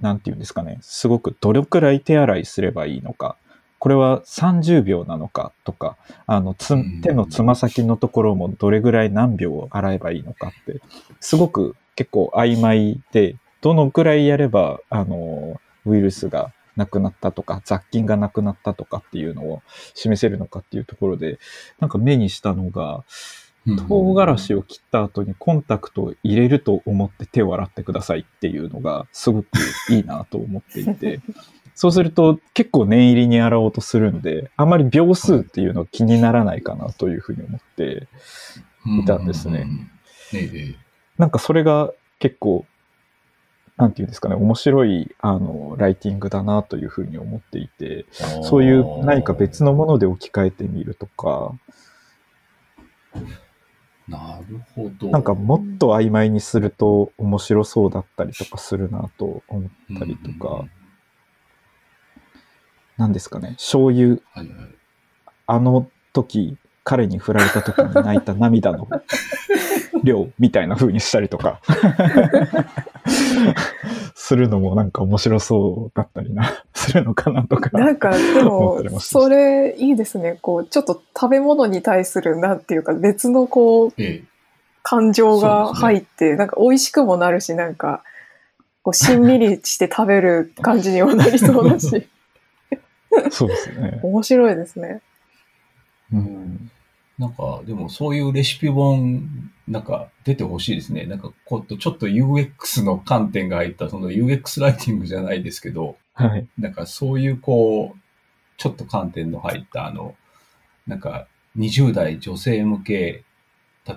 なんていうんですかね、すごくどれくらい手洗いすればいいのか、これは30秒なのかとか、あの、つうん。手のつま先のところもどれぐらい何秒洗えばいいのかって、すごく結構曖昧で、どのくらいやれば、あの、ウイルスがなくなったとか、雑菌がなくなったとかっていうのを示せるのかっていうところで、なんか目にしたのが、唐辛子を切った後にコンタクトを入れると思って手を洗ってくださいっていうのがすごくいいなと思っていて、そうすると結構念入りに洗おうとするんで、あまり秒数っていうのは気にならないかなというふうに思って、いたんですね。なんかそれが結構、なんていうんですかね、面白いあのライティングだなというふうに思っていて、そういう何か別のもので置き換えてみるとか、なるほど。なんかもっと曖昧にすると面白そうだったりとかするなと思ったりとか、なんですかね、醤油、はいはい。あの時、彼に振られた時に泣いた涙の <laughs> 量みたいな風にしたりとか、するのもなんか面白そうだったりな、するのかなとか。なんか、で思もそれいいですね。こう、ちょっと食べ物に対する、なんていうか、別のこう、ええ。感情が入って、なんか美味しくもなるし、なんか、こう、しんみりして食べる感じにもなりそうだし、<laughs> そうですね。面白いですね。うん。なんか、でもそういうレシピ本、なんか出てほしいですね。なんか、こう、ちょっと UX の観点が入った、その UX ライティングじゃないですけど、はい。なんかそういうこう、ちょっと観点の入った、あの、なんか20代女性向け、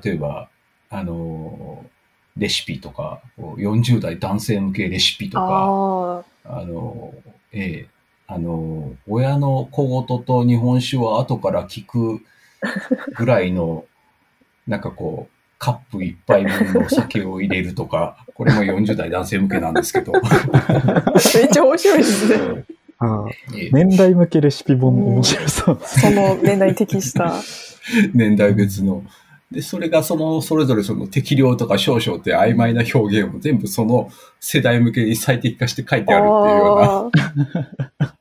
例えば、あの、レシピとか、こう40代男性向けレシピとか、あの、ええあの、親の小言と日本酒は後から聞くぐらいの、<laughs> なんかこう、カップ一杯分の酒を入れるとか、<laughs> これも40代男性向けなんですけど、めっちゃ面白いですね。あ年代向けレシピ本面白そうです <laughs> その年代に適した。年代別の。で、それがその、それぞれその適量とか少々って曖昧な表現を全部その世代向けに最適化して書いてあるっていうような。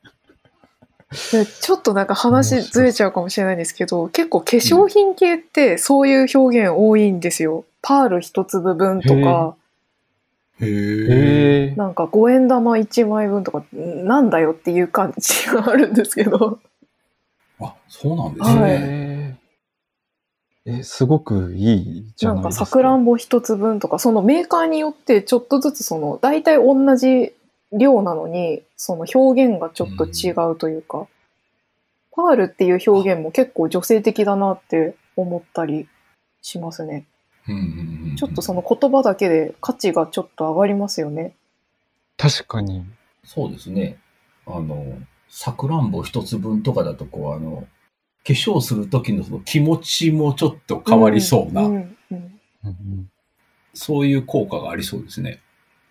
<laughs> ちょっとなんか話ずれちゃうかもしれないんですけど、結構化粧品系ってそういう表現多いんですよ。パール一粒分とか、へえ。へえ。なんか五円玉一枚分とか、なんだよっていう感じがあるんですけど。あ、そうなんですね。へえ。え、すごくいいじゃななんいですか。かさくらんぼ一つ分とか、そのメーカーによってちょっとずつその、大体同じ量なのに、その表現がちょっと違うというか、パールっていう表現も結構女性的だなって思ったりしますね。うんうんうんうんちょっとその言葉だけで価値がちょっと上がりますよね。確かに。そうですね。あの、さくらんぼ一つ分とかだと、こう、あの、化粧する時のその気持ちもちょっと変わりそうな、んんうんうんうんそういう効果がありそうですね。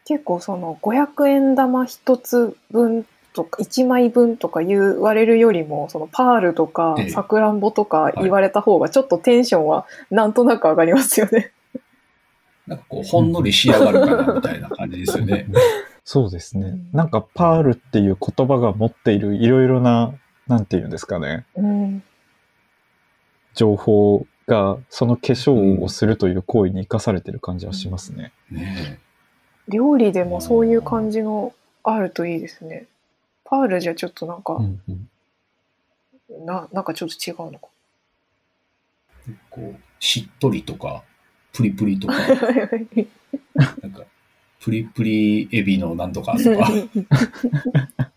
結構その500円玉一つ分とか1枚分とか言われるよりもそのパールとかええさくらんぼとかい言われた方がちょっとテンションはなんとなく上がりますよね。なんかこう、ほんのり仕上がるかな、みたいな感じですよね。そうですねうん。なんかパールっていう言葉が持っているいろいろな、なんていうんですかね、うん、情報がその化粧をするという行為に生かされてる感じはしますね。ね料理でもそういう感じのあるといいですね。パールじゃちょっとなんか、うんうんななんかちょっと違うのか。えこう、しっとりとか、プリプリとか、<laughs> なんか、プリプリエビのなんとかとか。<laughs>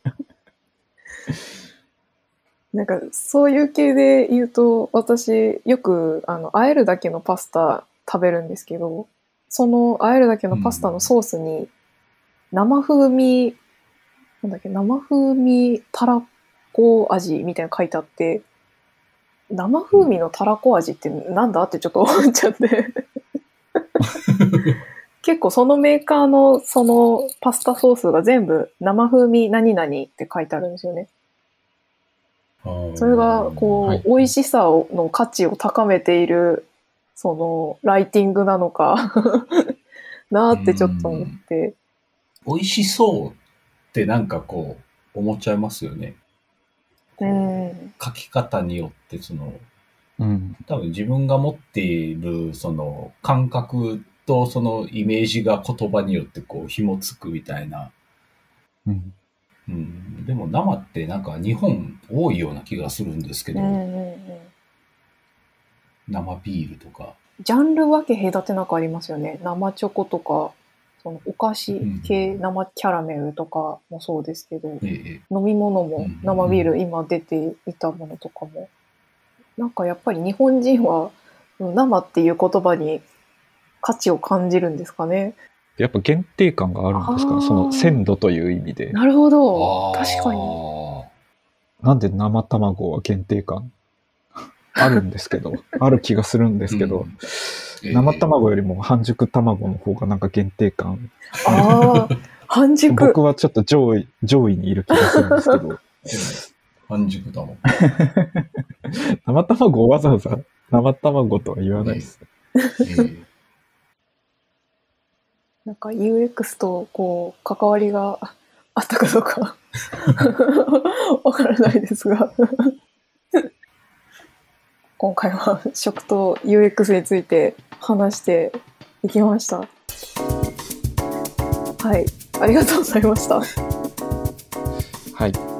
なんかそういう系で言うと私よくあの和えるだけのパスタ食べるんですけどその和えるだけのパスタのソースに生風味、なんだっけ生風味たらこ味みたいなの書いてあって生風味のたらこ味ってなんだってちょっと思っちゃって。結構そのメーカーのそのパスタソースが全部生風味何々って書いてあるんですよね。それがこう、はい美味しさをの価値を高めているそのライティングなのか <laughs> なーってちょっと思って。美味しそうってなんかこう、思っちゃいますよね。書き方によって、その、うん。多分自分が持っている、その、感覚とそのイメージが言葉によってこう、紐つくみたいな。うん。うん。でも生ってなんか日本多いような気がするんですけど、うんうんうん。生ビールとか。ジャンル分け隔てなくありますよね。生チョコとか、そのお菓子系、生キャラメルとかもそうですけど、ええ、飲み物もうん生ビール、今出ていたものとかも。なんかやっぱり日本人はうん生っていう言葉に価値を感じるんですかね。やっぱ限定感があるんですかその鮮度という意味で。なるほど。確かに。なんで生卵は限定感あるんですけど、<laughs> ある気がするんですけど、うんええ生卵よりも半熟卵の方がなんか限定感。ああ、<laughs> 半熟。僕はちょっと上位、上位にいる気がするんですけど、半熟だもん。<laughs> 生卵をわざわざ生卵とは言わないです。ええなんか UX とこう関わりがあったかどうかわからないですが今回は食と UX について話していきました。はい。ありがとうございました。はい。